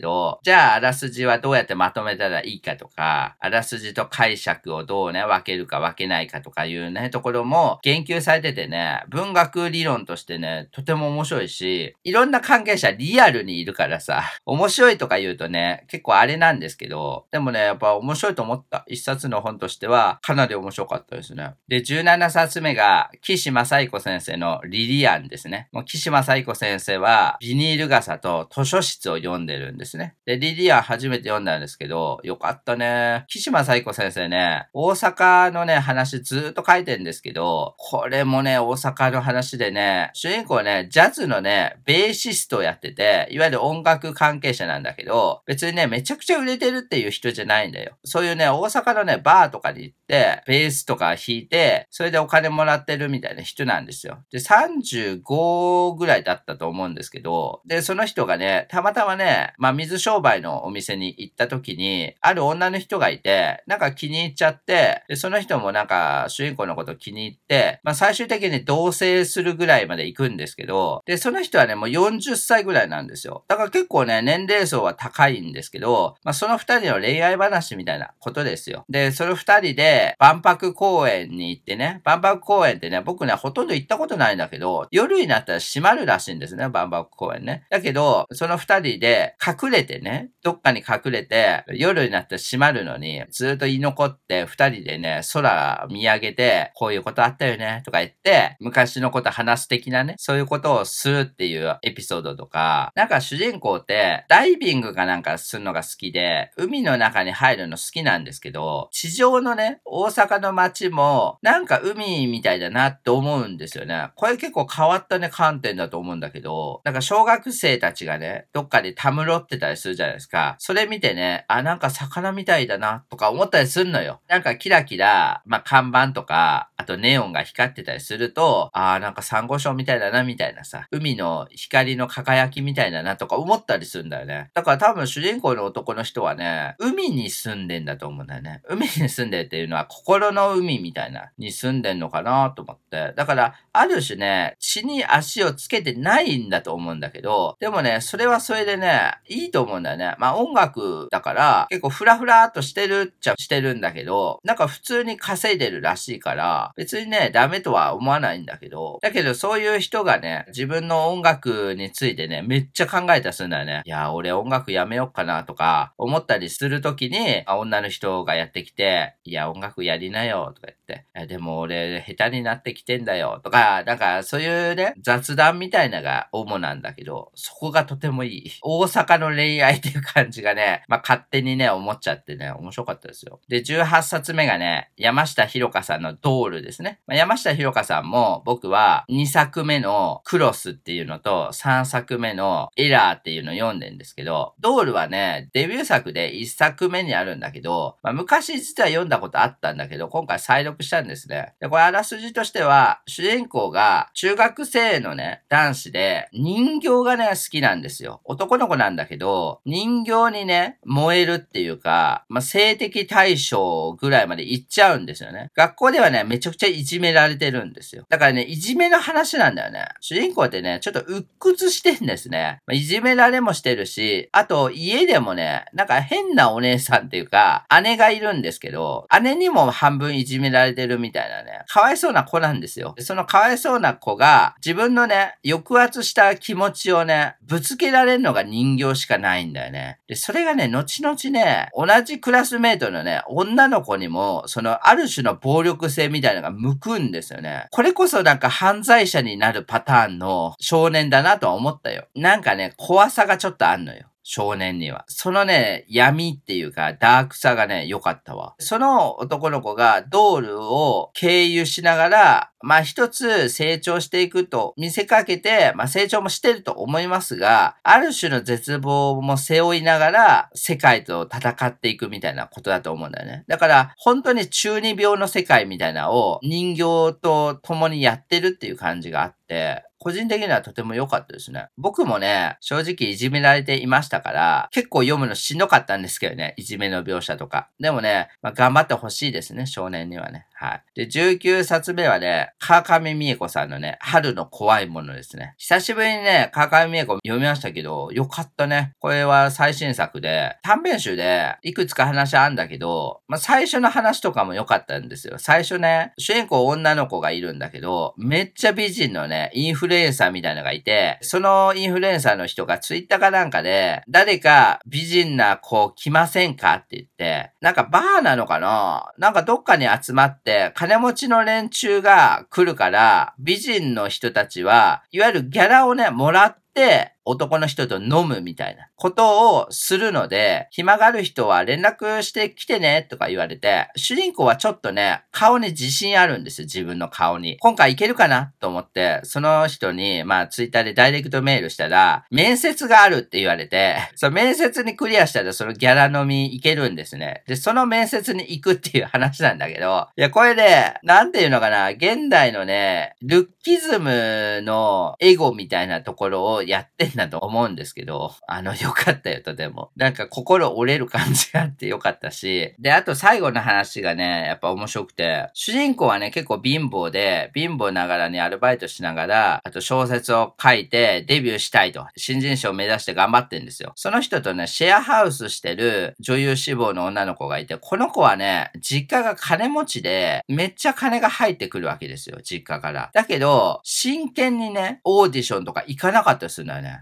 ど、じゃあ、あらすじはどうやってまとめたらいいかとか、あらすじと解釈をどうね、分けるか分けないかとかいうね、ところも言及されててね、文学理論としてね、とても面白いし、いろんな関係者リアルにいるからさ、面白いとか言うとね、結構あれなんですけど、でもね、やっぱ面白いと思った。一冊の本としては、かなり面白かったですね。で、17冊目が、岸正彦先生のリリアンですね。もう岸正彦先生は、ビニール傘と図書室を読んでるんですね。で、リリア初めて読んだんですけど、よかったね。岸間彩子先生ね、大阪のね、話ずっと書いてんですけど、これもね、大阪の話でね、主人公ね、ジャズのね、ベーシストをやってて、いわゆる音楽関係者なんだけど、別にね、めちゃくちゃ売れてるっていう人じゃないんだよ。そういうね、大阪のね、バーとかに行って、ベースとか弾いて、それでお金もらってるみたいな人なんですよ。で、35ぐらいだったと思うんですけど、で、その人がね、たまたまね、まあ、水商売のお店に行った時に、ある女の人がいて、なんか気に入っちゃって、で、その人もなんか主人公のこと気に入って、まあ最終的に同棲するぐらいまで行くんですけど、で、その人はね、もう40歳ぐらいなんですよ。だから結構ね、年齢層は高いんですけど、まあその二人の恋愛話みたいなことですよ。で、その二人で万博公園に行ってね、万博公園ってね、僕ね、ほとんど行ったことないんだけど、夜になったら閉まるらしいんですね、万博公園ね。だけど、その二人で隠れてね、どっかに隠れて、夜になって閉まるのに、ずっと居残って二人でね、空見上げて、こういうことあったよね、とか言って、昔のこと話す的なね、そういうことをするっていうエピソードとか、なんか主人公って、ダイビングかなんかするのが好きで、海の中に入るの好きなんですけど、地上のね、大阪の街も、なんか海みたいだなって思うんですよね。これ結構変わったね、観点だと思うんだけど、なんか小学生たちがね、どっかでたむろってたりするじゃないですか。それ見てね、あ、なんか魚みたいだな、とか思ったりするのよ。なんかキラキラ、まあ、看板とか、あとネオンが光ってたりすると、ああ、なんかサンゴ礁みたいだな、みたいなさ、海の光の輝きみたいだな、とか思ったりするんだよね。だから多分主人公の男の人はね、海に住んでんだと思うんだよね。海に住んでっていうのは心の海みたいな、に住んでんのかなと思って。だから、ある種ね、地に足をつけてないんだと思うんだけど、でもね、それはそれでね、いいと思うんだよね。まあ音楽だから、結構フラフラっとしてるっちゃしてるんだけど、なんか普通に稼いでるらしいから、別にね、ダメとは思わないんだけど、だけどそういう人がね、自分の音楽についてね、めっちゃ考えたすんだよね。いや、俺音楽やめよっかなとか、思ったりするときに、女の人がやってきて、いや、音楽やりなよとか言って、でも俺下手になってきてんだよとか、なんかそういうね、雑談みたいなが主なんだけど、そこがとてもいい。大阪の恋愛っていう感じがね、まあ勝手にね、思っちゃってね、面白かったですよ。で、18冊目がね、山下ひろかさんのドールですね。まあ、山下ひろかさんも僕は2作目のクロスっていうのと3作目のエラーっていうのを読んでんですけど、ドールはね、デビュー作で1作目にあるんだけど、まあ、昔実は読んだことあったんだけど、今回再読したんですね。で、これあらすじとしては、主人公が中学生のね、男子で人形がね、好きなんですよ。男の子なんだけど、人形にね、燃えるっていうか、まあ、性的対象ぐらいまで行っちゃうんですよね。学校ではね、めちゃくちゃいじめられてるんですよ。だからね、いじめの話なんだよね。主人公ってね、ちょっと鬱屈してんですね。まあ、いじめられもしてるし、あと家でもね、なんか変なお姉さんっていうか、姉がいるんですけど、姉にも半分いじめられてるみたいなね、かわいそうな子なんですよ。そのかわいそうな子が、自分のね、抑圧した気持ちをね、ぶつけられるのが人形しかないんだよね。で、それがね、後々ね、同じクラスメイトのね、女の子にも、その、ある種の暴力性みたいなのが向くんですよね。これこそなんか犯罪者になるパターンの少年だなとは思ったよ。なんかね、怖さがちょっとあんのよ。少年には。そのね、闇っていうか、ダークさがね、良かったわ。その男の子がドールを経由しながら、まあ一つ成長していくと見せかけて、まあ成長もしてると思いますが、ある種の絶望も背負いながら、世界と戦っていくみたいなことだと思うんだよね。だから、本当に中二病の世界みたいなのを人形と共にやってるっていう感じがあって、個人的にはとても良かったですね。僕もね、正直いじめられていましたから、結構読むのしんどかったんですけどね、いじめの描写とか。でもね、まあ、頑張ってほしいですね、少年にはね。はい。で、19冊目はね、川上美恵子さんのね、春の怖いものですね。久しぶりにね、川上美恵子読みましたけど、よかったね。これは最新作で、短編集でいくつか話あんだけど、まあ、最初の話とかも良かったんですよ。最初ね、主人公女の子がいるんだけど、めっちゃ美人のね、インフルエンサーみたいなのがいて、そのインフルエンサーの人がツイッターかなんかで、誰か美人な子来ませんかって言って、なんかバーなのかな？なんかどっかに集まって、金持ちの連中が来るから、美人の人たちは、いわゆるギャラをね、もらって、男の人と飲むみたいなことをするので、暇がある人は連絡してきてねとか言われて、主人公はちょっとね、顔に自信あるんですよ、自分の顔に。今回いけるかなと思って、その人に、まあツイッターでダイレクトメールしたら、面接があるって言われて、その面接にクリアしたらそのギャラ飲みいけるんですね。で、その面接に行くっていう話なんだけど、いや、これで、なんていうのかな、現代のね、ルッキズムのエゴみたいなところをやってんだと思うんですけど、あの、よかったよ、とても。なんか心折れる感じがあってよかったし、で、あと最後の話がね、やっぱ面白くて、主人公はね、結構貧乏で、貧乏ながらにアルバイトしながら、あと小説を書いてデビューしたいと、新人賞を目指して頑張ってんですよ。その人とね、シェアハウスしてる女優志望の女の子がいて、この子はね、実家が金持ちで、めっちゃ金が入ってくるわけですよ、実家から。だけど、真剣にね、オーディションとか行かなかったりするんだよね。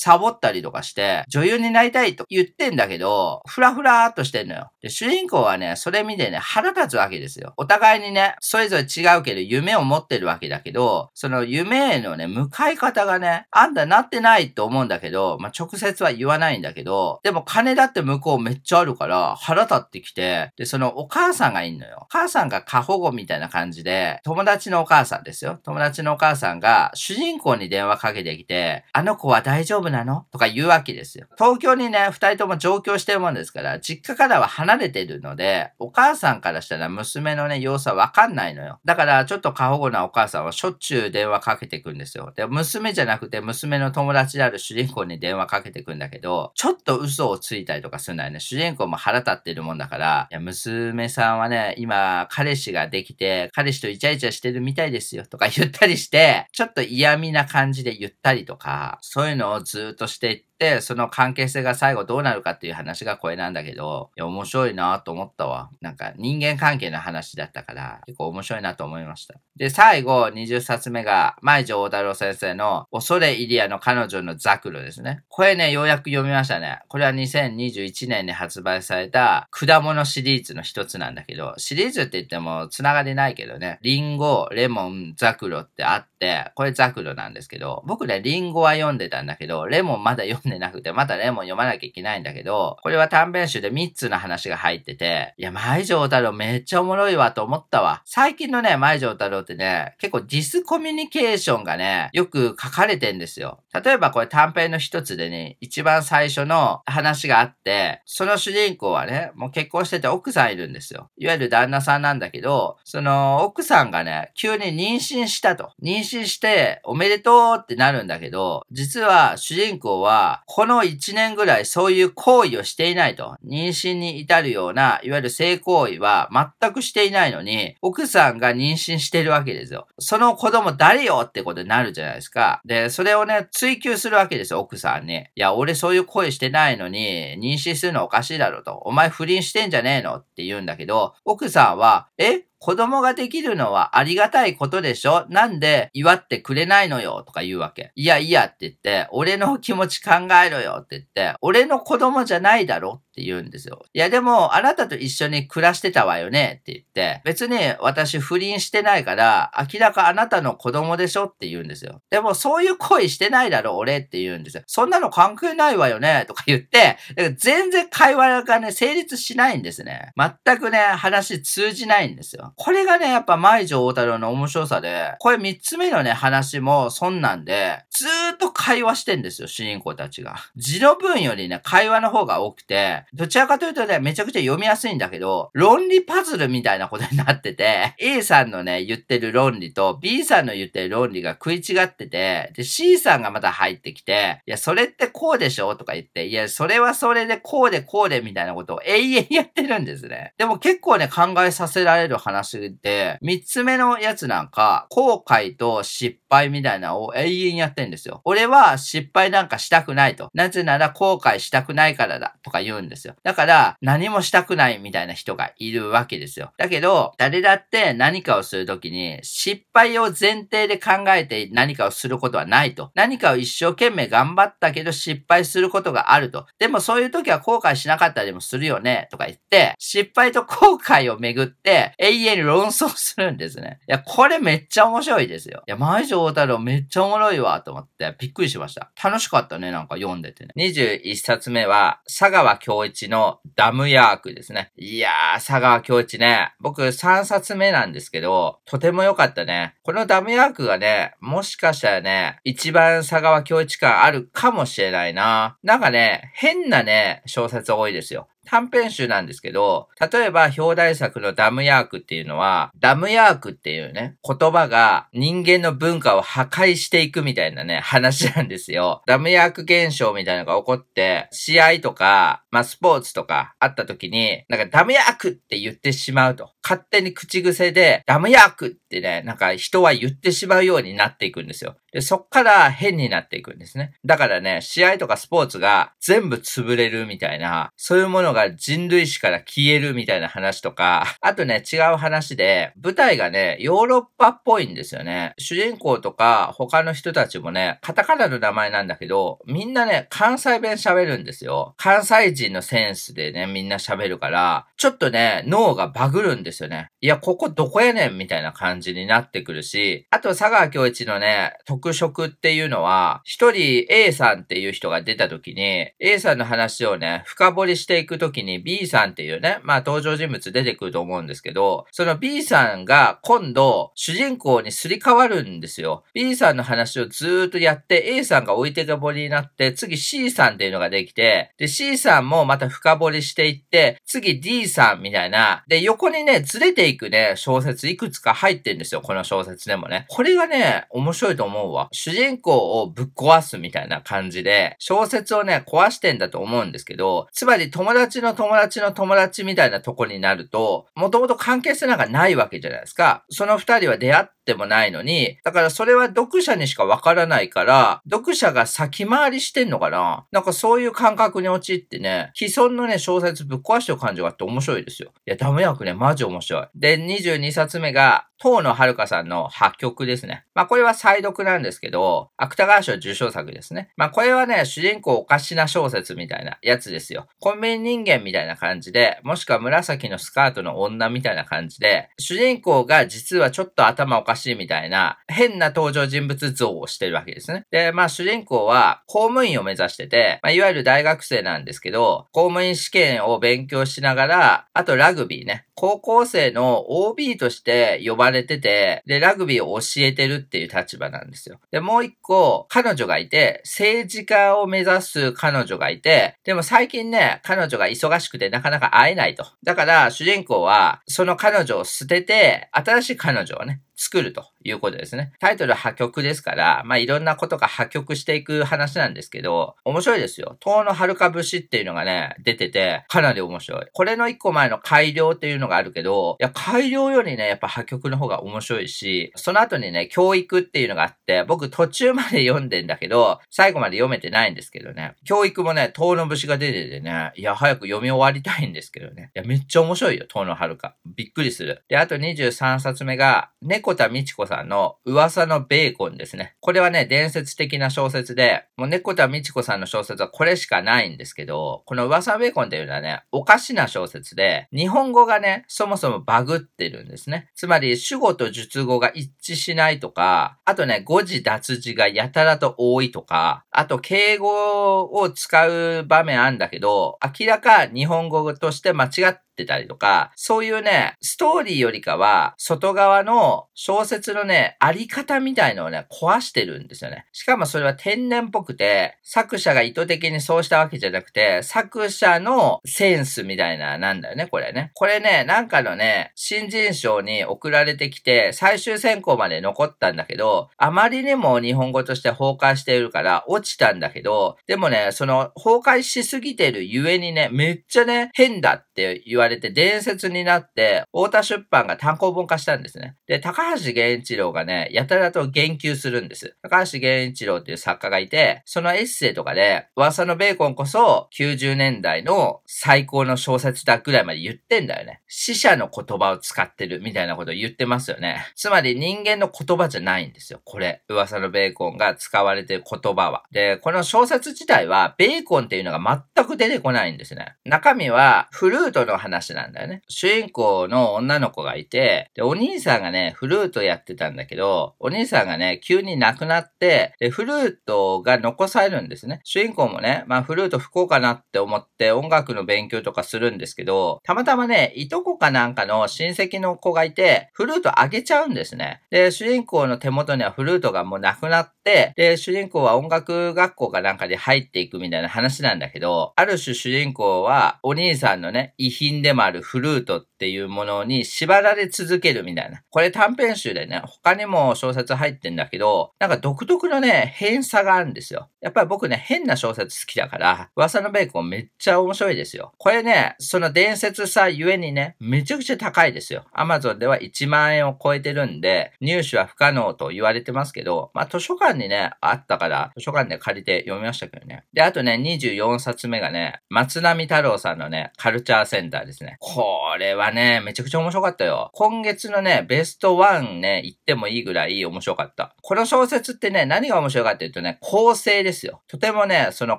サボったりとかして、女優になりたいと言ってんだけど、ふらふらーっとしてんのよ。で、主人公はね、それ見てね、腹立つわけですよ。お互いにね、それぞれ違うけど、夢を持ってるわけだけど、その夢へのね、向かい方がね、あんたなってないと思うんだけど、まあ、直接は言わないんだけど、でも金だって向こうめっちゃあるから、腹立ってきて、で、そのお母さんがいんのよ。お母さんが過保護みたいな感じで、友達のお母さんですよ。友達のお母さんが、主人公に電話かけてきて、あの子は大丈夫なの？とか言うわけですよ。東京にね、二人とも上京してるもんですから、実家からは離れてるので、お母さんからしたら娘のね、様子はわかんないのよ。だから、ちょっと過保護なお母さんはしょっちゅう電話かけてくんですよ。で、娘じゃなくて、娘の友達である主人公に電話かけてくんだけど、ちょっと嘘をついたりとかするんだよね。主人公も腹立ってるもんだから、いや、娘さんはね、今、彼氏ができて、彼氏とイチャイチャしてるみたいですよ、とか言ったりして、ちょっと嫌味な感じで言ったりとか、そういうのをずっとしていっ、、その関係性が最後どうなるかっていう話がこれなんだけど、いや、面白いなと思ったわ。なんか人間関係の話だったから、結構面白いなと思いました。で、最後、20冊目が、舞城大太郎先生の、恐れイリアの彼女のザクロですね。これね、ようやく読みましたね。これは2021年に発売された果物シリーズの一つなんだけど、シリーズって言っても繋がりないけどね、リンゴ、レモン、ザクロってあって、これザクロなんですけど、僕ね、リンゴは読んでたんだけど、レモンまだ読んででなくて、まだレモン読まなきゃいけないんだけど、これは短編集で3つの話が入ってて、いや、舞城太郎めっちゃおもろいわと思ったわ。最近のね、舞城太郎ってね、結構ディスコミュニケーションがね、よく書かれてんですよ。例えばこれ短編の一つでね、一番最初の話があって、その主人公はね、もう結婚してて奥さんいるんですよ。いわゆる旦那さんなんだけど、その奥さんがね、急に妊娠したと。妊娠しておめでとうってなるんだけど、実は主人公は、この1年ぐらいそういう行為をしていないと。妊娠に至るような、いわゆる性行為は全くしていないのに、奥さんが妊娠してるわけですよ。その子供誰よってことになるじゃないですか。で、それをね、追求するわけですよ、奥さんに。いや、俺そういう行為してないのに、妊娠するのおかしいだろうと。お前不倫してんじゃねえのって言うんだけど、奥さんは、え？子供ができるのはありがたいことでしょ？なんで祝ってくれないのよ？とか言うわけ。いやいやって言って、俺の気持ち考えろよって言って、俺の子供じゃないだろ？って言うんですよ。いやでも、あなたと一緒に暮らしてたわよねって言って、別に私不倫してないから、明らかあなたの子供でしょって言うんですよ。でもそういう恋してないだろ俺って言うんですよ。そんなの関係ないわよねとか言って、全然会話がね、成立しないんですね。全くね、話通じないんですよ。これがね、やっぱ舞城大太郎の面白さで、これ三つ目のね、話もそんなんで、ずーっと会話してんですよ、主人公たちが。字の文よりね、会話の方が多くて、どちらかというとね、めちゃくちゃ読みやすいんだけど、論理パズルみたいなことになってて、A さんのね、言ってる論理と B さんの言ってる論理が食い違ってて、で、C さんがまた入ってきて、いや、それってこうでしょとか言って、いや、それはそれでこうでこうでみたいなことを永遠やってるんですね。でも結構ね、考えさせられる話で、三つ目のやつなんか、後悔と失敗敗みたいなのを永遠やってんですよ。俺は失敗なんかしたくないと。なぜなら後悔したくないからだとか言うんですよ。だから何もしたくないみたいな人がいるわけですよ。だけど、誰だって何かをするときに失敗を前提で考えて何かをすることはないと。何かを一生懸命頑張ったけど失敗することがあると。でもそういう時は後悔しなかったりもするよねとか言って、失敗と後悔をめぐって永遠に論争するんですね。いや、これめっちゃ面白いですよ。いや、前城太郎めっちゃおもろいわと思ってびっくりしました。楽しかったね、なんか読んでてね。21冊目は、佐川京一のダムヤークですね。いやー、佐川京一ね。僕3冊目なんですけど、とても良かったね。このダムヤークがね、もしかしたらね、一番佐川京一感あるかもしれないな。なんかね、変なね、小説多いですよ。短編集なんですけど、例えば表題作のダムヤークっていうのは、ダムヤークっていうね、言葉が人間の文化を破壊していくみたいなね、話なんですよ。ダムヤーク現象みたいなのが起こって、試合とか、まあ、スポーツとかあった時に、なんかダムヤークって言ってしまうと。勝手に口癖で、ダムヤークってね、なんか人は言ってしまうようになっていくんですよ。で、そっから変になっていくんですね。だからね、試合とかスポーツが全部潰れるみたいな、そういうものが人類史から消えるみたいな話とか、あとね、違う話で、舞台がね、ヨーロッパっぽいんですよね。主人公とか他の人たちもね、カタカナの名前なんだけど、みんなね、関西弁喋るんですよ。関西人のセンスでね、みんな喋るから、ちょっとね、脳がバグるんですよですよね。いや、ここどこやねんみたいな感じになってくるし、あと佐川京一のね、特色っていうのは、一人 A さんっていう人が出た時に、A さんの話をね、深掘りしていく時に B さんっていうね、まあ登場人物出てくると思うんですけど、その B さんが今度主人公にすり替わるんですよ。B さんの話をずーっとやって A さんが置いてけぼりになって、次 C さんっていうのができて、で C さんもまた深掘りしていって、次 D さんみたいな、で横にね、ずれていくね、小説いくつか入ってんですよ。この小説でもね。これがね、面白いと思うわ。主人公をぶっ壊すみたいな感じで、小説をね、壊してんだと思うんですけど、つまり友達の友達の友達みたいなとこになると、もともと関係性なんかないわけじゃないですか。その二人は出会ってもないのに、だからそれは読者にしかわからないから、読者が先回りしてんのかななんかそういう感覚に陥ってね、既存のね、小説ぶっ壊してる感じがあって面白いですよ。いや、ダメ役ね、マジ面白い。で、22冊目が、東野遥さんの破局ですね。まあこれは再読なんですけど、芥川賞受賞作ですね。まあこれはね、主人公おかしな小説みたいなやつですよ。コンビニ人間みたいな感じで、もしくは紫のスカートの女みたいな感じで、主人公が実はちょっと頭おかししいみたいな変な登場人物像をしてるわけですね。で、まあ主人公は公務員を目指してて、まあいわゆる大学生なんですけど、公務員試験を勉強しながら、あとラグビーね。高校生の OB として呼ばれてて、で、ラグビーを教えてるっていう立場なんですよ。で、もう一個、彼女がいて、政治家を目指す彼女がいて、でも最近ね、彼女が忙しくてなかなか会えないと。だから、主人公は、その彼女を捨てて、新しい彼女をね、作るということですね。タイトル破局ですから、まあ、いろんなことが破局していく話なんですけど、面白いですよ。東の遥か節っていうのがね、出てて、かなり面白い。これの一個前の改良っていうのがあるけど、いや、改良よりね、やっぱ破局の方が面白いし、その後にね、教育っていうのがあって、僕途中まで読んでんだけど、最後まで読めてないんですけどね。教育もね、東の節が出ててね、いや、早く読み終わりたいんですけどね。いや、めっちゃ面白いよ、東の遥か。びっくりする。で、あと23冊目が、猫田美智子さんの噂のベーコンですね。これはね、伝説的な小説で、もう猫田美智子さんの小説はこれしかないんですけど、この噂ベーコンっていうのはね、おかしな小説で、日本語がね、そもそもバグってるんですね。つまり、主語と述語が一致しないとか、あとね、誤字脱字がやたらと多いとか、あと、敬語を使う場面あんだけど、明らか日本語として間違ってってたりとか、そういうね、ストーリーよりかは、外側の小説のね、あり方みたいのをね、壊してるんですよね。しかもそれは天然っぽくて、作者が意図的にそうしたわけじゃなくて、作者のセンスみたいな、なんだよね、これね。これね、なんかのね、新人賞に送られてきて、最終選考まで残ったんだけど、あまりにも日本語として崩壊しているから落ちたんだけど、でもね、その崩壊しすぎてるゆえにね、めっちゃね、変だって言われれて伝説になって、太田出版が単行本化したんですね。で、高橋源一郎がね、やたらと言及するんです。高橋源一郎っていう作家がいて、そのエッセイとかで、噂のベーコンこそ90年代の最高の小説だぐらいまで言ってんだよね。死者の言葉を使ってるみたいなことを言ってますよね。つまり人間の言葉じゃないんですよ。これ。噂のベーコンが使われてる言葉は。で、この小説自体は、ベーコンっていうのが全く出てこないんですね。中身は、フルートの話話なんだよね。主人公の女の子がいて、で、お兄さんがね、フルートやってたんだけど、お兄さんがね、急に亡くなって、で、フルートが残されるんですね。主人公もね、まあ、フルート吹こうかなって思って音楽の勉強とかするんですけど、たまたまね、いとこかなんかの親戚の子がいて、フルートあげちゃうんですね。で、主人公の手元にはフルートがもうなくなって、で、主人公は音楽学校かなんかで入っていくみたいな話なんだけど、ある種主人公はお兄さんのね、遺品ででもあるフルートっていうものに縛られ続けるみたいな。これ短編集でね、他にも小説入ってんだけど、なんか独特のね、偏差があるんですよ。やっぱり僕ね、変な小説好きだから、噂のベーコンめっちゃ面白いですよ。これね、その伝説さゆえにね、めちゃくちゃ高いですよ。アマゾンでは1万円を超えてるんで、入手は不可能と言われてますけど、まあ図書館にね、あったから、図書館で借りて読みましたけどね。で、あとね、24冊目がね、松並太郎さんのね、カルチャーセンターですね。これはね、めちゃくちゃ面白かったよ。今月のね、ベスト1ね、言ってもいいぐらい面白かった。この小説ってね、何が面白いかっていうとね、構成ですよ。とてもね、その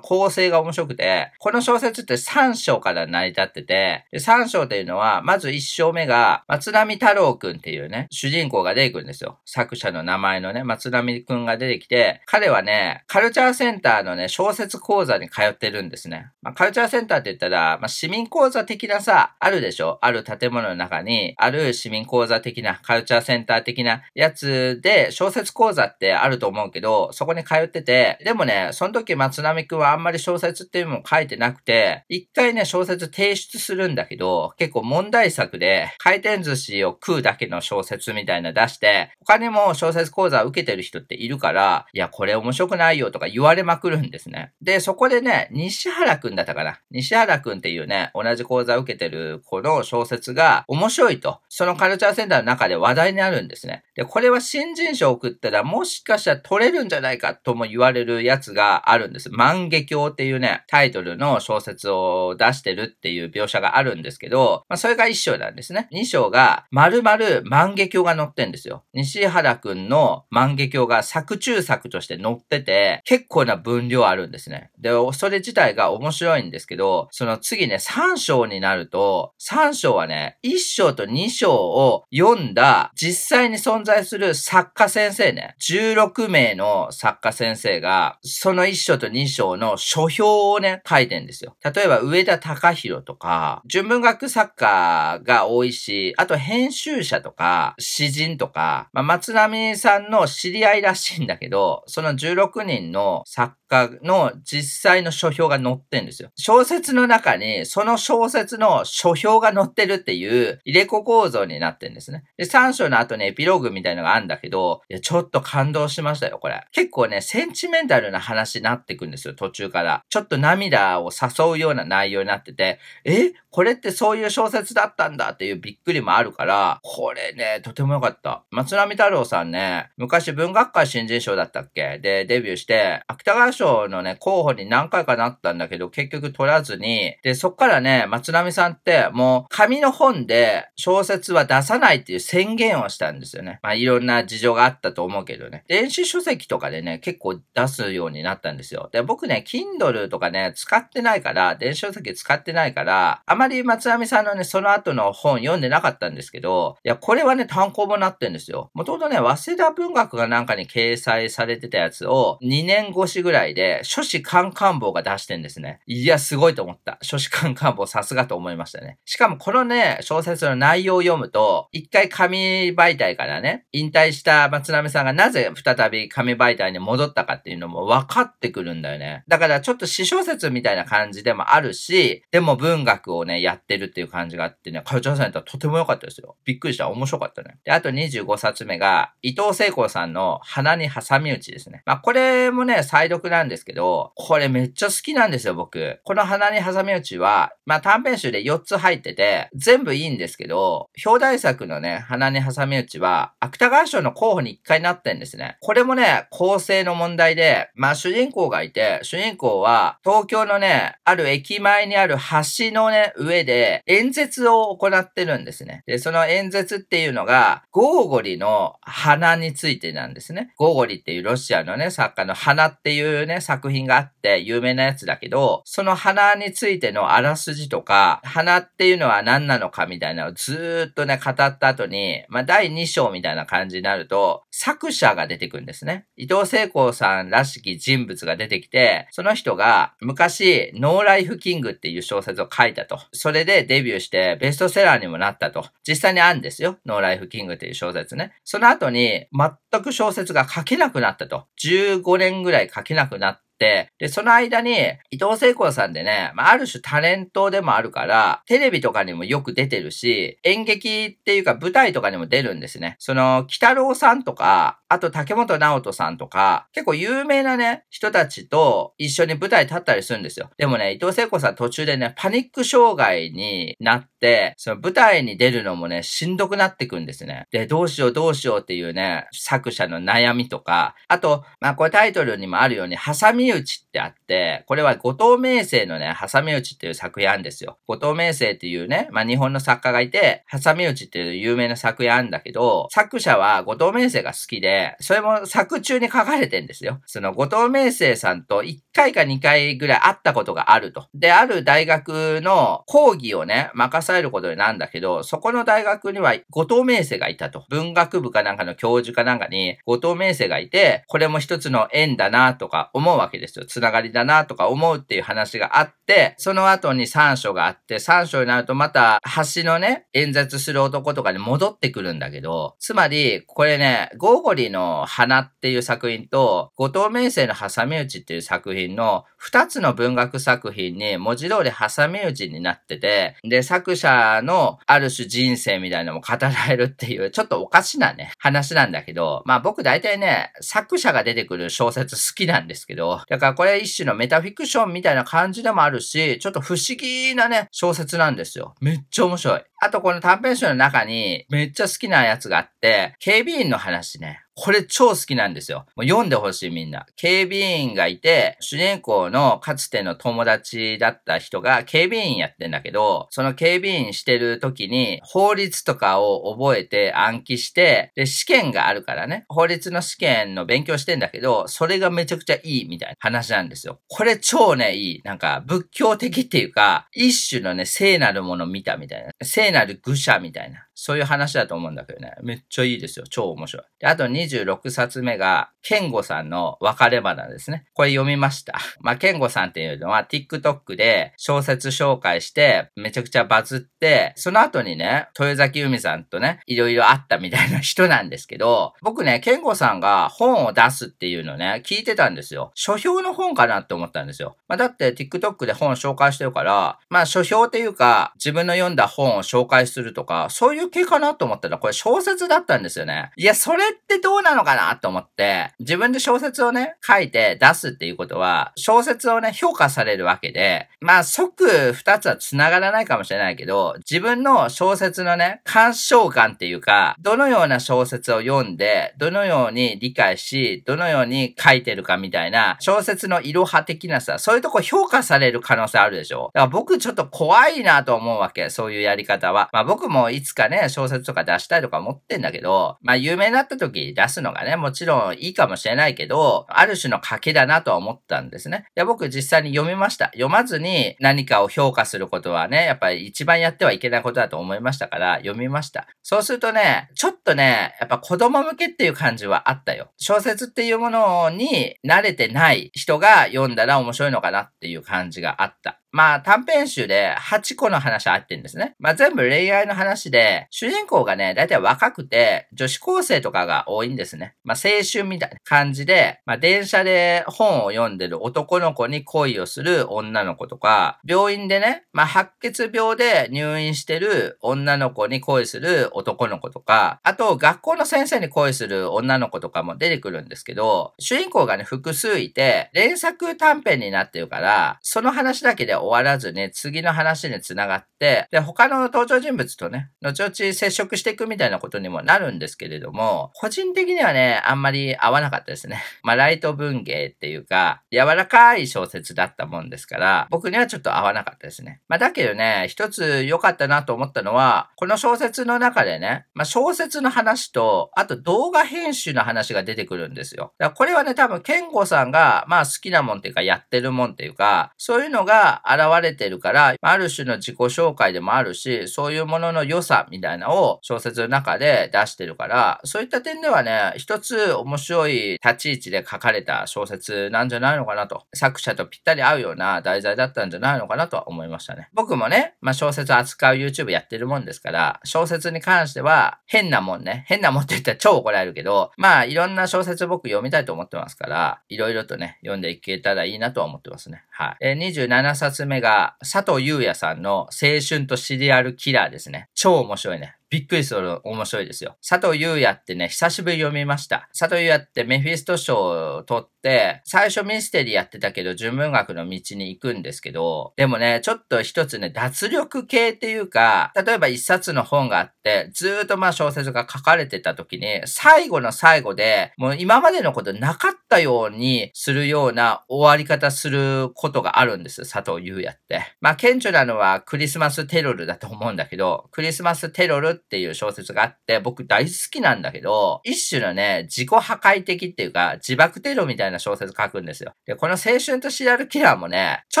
構成が面白くて、この小説って3章から成り立ってて、3章っていうのは、まず1章目が、松並太郎くんっていうね、主人公が出てくるんですよ。作者の名前のね、松並くんが出てきて、彼はね、カルチャーセンターのね、小説講座に通ってるんですね。まあ、カルチャーセンターって言ったら、まあ、市民講座的なさ、あるでしょ？ある建物の中に、ある市民講座的な、カルチャーセンター的なやつで、小説講座ってあると思うけど、そこに通ってて、でもね、その時松並くんはあんまり小説っていうのも書いてなくて、一回ね、小説提出するんだけど、結構問題作で、回転寿司を食うだけの小説みたいな出して、他にも小説講座を受けてる人っているから、いや、これ面白くないよとか言われまくるんですね。で、そこでね、西原くんだったかな？西原くんっていうね、同じ講座を受けてるこの小説が面白いと、そのカルチャーセンターの中で話題になるんですね。で、これは新人賞を送ったらもしかしたら取れるんじゃないかとも言われるやつがあるんです。万華鏡っていうね、タイトルの小説を出してるっていう描写があるんですけど、まあ、それが一章なんですね。二章が、丸々万華鏡が載ってんですよ。西原くんの万華鏡が作中作として載ってて、結構な分量あるんですね。で、それ自体が面白いんですけど、その次ね、3章になると、3章はね、1章と2章を読んだ実際に存在する作家先生ね、16名の作家先生が、その1章と2章の書評をね、書いてんですよ。例えば、上田隆弘とか、純文学作家が多いし、あと編集者とか、詩人とか、まあ、松並さんの知り合いらしいんだけど、その16人の作家の実際の書評が載ってんですよ。小説の中に、その小説の書評が載ってるっていう入れ子構造になってんですね。で、3章の後にエピローグみたいのがあるんだけど、いや、ちょっと感動しましたよ、これ。結構ね、センチメンタルな話になってくんですよ、途中から。ちょっと涙を誘うような内容になってて、え？これってそういう小説だったんだっていうびっくりもあるから、これね、とても良かった。松並太郎さんね、昔文学界新人賞だったっけ？で、デビューして、芥川賞のね、候補に何回かなったんだけど、結局取らずに、で、そっからね、松並さんってもう紙の本で小説は出さないっていう宣言をしたんですよね。まあいろんな事情があったと思うけどね。電子書籍とかでね、結構出すようになったんですよ。で、僕ね、Kindle とかね、使ってないから、電子書籍使ってないから、あまり松並さんのね、その後の本読んでなかったんですけど、いや、これはね、単行本なってんですよ。もともとね、早稲田文学がなんかに掲載されてたやつを、2年越しぐらで、書士官官房が出してんですね。いや、すごいと思った。書士官官房さすがと思いましたね。しかもこのね、小説の内容を読むと、一回紙媒体からね、引退した松並さんがなぜ再び紙媒体に戻ったかっていうのも分かってくるんだよね。だからちょっと詩小説みたいな感じでもあるし、でも文学をね、やってるっていう感じがあってね、カルチャーセンターとても良かったですよ。びっくりした。面白かったね。で、あと25冊目が、伊藤聖子さんの鼻に挟み撃ちですね。まあ、これもね、再読ななんですけど、これめっちゃ好きなんですよ、僕。この鼻に挟み撃ちは、まあ、短編集で4つ入ってて、全部いいんですけど、表題作のね、鼻に挟み撃ちは、芥川賞の候補に1回なってんですね。これもね、構成の問題で、まあ、主人公がいて、主人公は、東京のね、ある駅前にある橋のね、上で、演説を行ってるんですね。で、その演説っていうのが、ゴーゴリの花についてなんですね。ゴーゴリっていうロシアのね、作家の花っていうね、作品があって有名なやつだけど、その花についてのあらすじとか、花っていうのは何なのかみたいなのをずっとね、語った後に、まあ、第2章みたいな感じになると、作者が出てくるんですね。伊藤聖光さんらしき人物が出てきて、その人が昔、ノーライフキングっていう小説を書いたと。それでデビューしてベストセラーにもなったと。実際にあるんですよ。ノーライフキングっていう小説ね。その後に全く小説が書けなくなったと。15年ぐらい書けなくなったなって、、で、その間に、伊藤聖子さんでね、まあ、ある種タレントでもあるから、テレビとかにもよく出てるし、演劇っていうか舞台とかにも出るんですね。その、北郎さんとか、あと竹本直人さんとか、結構有名なね、人たちと一緒に舞台立ったりするんですよ。でもね、伊藤聖子さん途中でね、パニック障害になって、その舞台に出るのもね、しんどくなってくんですね。で、どうしようどうしようっていうね、作者の悩みとか、あと、まあこれタイトルにもあるように、挟み撃ちってあって、これは後藤明生のね、挟み撃ちっていう作品あるんですよ。後藤明生っていうね、まあ日本の作家がいて、挟み撃ちっていう有名な作品あるんだけど、作者は後藤明生が好きで、それも作中に書かれてんですよ。その、後藤明生さんと1回か2回ぐらい会ったことがあると。で、ある大学の講義をね、任されることになるんだけど、そこの大学には後藤明生がいたと。文学部かなんかの教授かなんかに後藤明生がいて、これも一つの縁だなとか思うわけですよ。つながりだなとか思うっていう話があって、その後に三章があって、三章になるとまた橋のね、演説する男とかに戻ってくるんだけど、つまり、これね、ゴーゴリの花っていう作品と、後藤明生の挟み撃ちっていう作品の二つの文学作品に文字通り挟み撃ちになってて、で、作者のある種人生みたいなのも語られるっていう、ちょっとおかしなね、話なんだけど、まあ僕大体ね、作者が出てくる小説好きなんですけど、だからこれ一種のメタフィクションみたいな感じでもあるし、ちょっと不思議なね、小説なんですよ。めっちゃ面白い。あとこの短編集の中にめっちゃ好きなやつがあって、警備員の話ね。これ超好きなんですよ。もう読んでほしいみんな。警備員がいて、主人公のかつての友達だった人が警備員やってんだけど、その警備員してる時に法律とかを覚えて暗記して、で、試験があるからね。法律の試験の勉強してんだけど、それがめちゃくちゃいいみたいな話なんですよ。これ超ね、いい。なんか仏教的っていうか、一種のね、聖なるもの見たみたいな。聖なる愚者みたいな。そういう話だと思うんだけどね。めっちゃいいですよ。超面白い。で、あと26冊目が、ケンゴさんの別れ花ですね。これ読みました。まあ、ケンゴさんっていうのは TikTok で小説紹介してめちゃくちゃバズって、その後にね、豊崎海さんとね、いろいろあったみたいな人なんですけど、僕ね、ケンゴさんが本を出すっていうのね、聞いてたんですよ。書評の本かなって思ったんですよ。まあ、だって TikTok で本紹介してるから、まあ、書評っていうか、自分の読んだ本を紹介するとか、そういう系かなと思ったら、これ小説だったんですよね。いや、それってどどうなのかなと思って、自分で小説をね、書いて出すっていうことは、小説をね、評価されるわけで、まあ、即二つは繋がらないかもしれないけど、自分の小説のね、鑑賞感っていうか、どのような小説を読んで、どのように理解し、どのように書いてるかみたいな、小説の色派的なさ、そういうとこ評価される可能性あるでしょだから僕ちょっと怖いなと思うわけ、そういうやり方は。まあ僕もいつかね、小説とか出したいとか思ってんだけど、まあ有名になった時出すのがね、もちろんいいかもしれないけど、ある種の賭けだなとは思ったんですね。いや、僕実際に読みました。読まずに何かを評価することはね、やっぱり一番やってはいけないことだと思いましたから、読みました。そうするとね、ちょっとね、やっぱ子供向けっていう感じはあったよ。小説っていうものに慣れてない人が読んだら面白いのかなっていう感じがあった。まあ短編集で8個の話あってんですね。まあ全部恋愛の話で、主人公がね、だいたい若くて、女子高生とかが多いんですね。まあ青春みたいな感じで、まあ電車で本を読んでる男の子に恋をする女の子とか、病院でね、まあ白血病で入院してる女の子に恋する男の子とか、あと学校の先生に恋する女の子とかも出てくるんですけど、主人公がね、複数いて、連作短編になってるから、その話だけで終わらずに次の話につながって、で、他の登場人物とね、後々接触していくみたいなことにもなるんですけれども、個人的にはね、あんまり合わなかったですね。まあ、ライト文芸っていうか、柔らかい小説だったもんですから、僕にはちょっと合わなかったですね。まあ、だけどね、一つ良かったなと思ったのは、この小説の中でね、まあ、小説の話と、あと動画編集の話が出てくるんですよ。だからこれはね、多分、ケンゴさんが、まあ好きなもんっていうか、やってるもんっていうか、そういうのが現れてるから、ある種の自己紹介でもあるし、そういうものの良さみたいなのを小説の中で出してるから、そういった点ではね、一つ面白い立ち位置で書かれた小説なんじゃないのかなと。作者とぴったり合うような題材だったんじゃないのかなとは思いましたね。僕もね、まあ小説扱う YouTube やってるもんですから、小説に関しては変なもんね、変なもんって言ったら超怒られるけど、まあいろんな小説僕読みたいと思ってますから、いろいろとね、読んでいけたらいいなとは思ってますね。はい。え27冊目が佐藤優也さんの青春とシリアルキラーですね。超面白いね。びっくりする面白いですよ。佐藤優也ってね、久しぶり読みました。佐藤優也ってメフィスト賞を取って、最初ミステリーやってたけど、純文学の道に行くんですけど、でもね、ちょっと一つね、脱力系っていうか、例えば一冊の本があって、ずーっとまあ小説が書かれてた時に、最後の最後で、もう今までのことなかったようにするような終わり方することがあるんです、佐藤優也って。まあ顕著なのはクリスマステロルだと思うんだけど、クリスマステロルっていう小説があって、僕大好きなんだけど、一種のね、自己破壊的っていうか、自爆テロみたいな小説書くんですよ。で、この青春とシリアルキラーもね、ち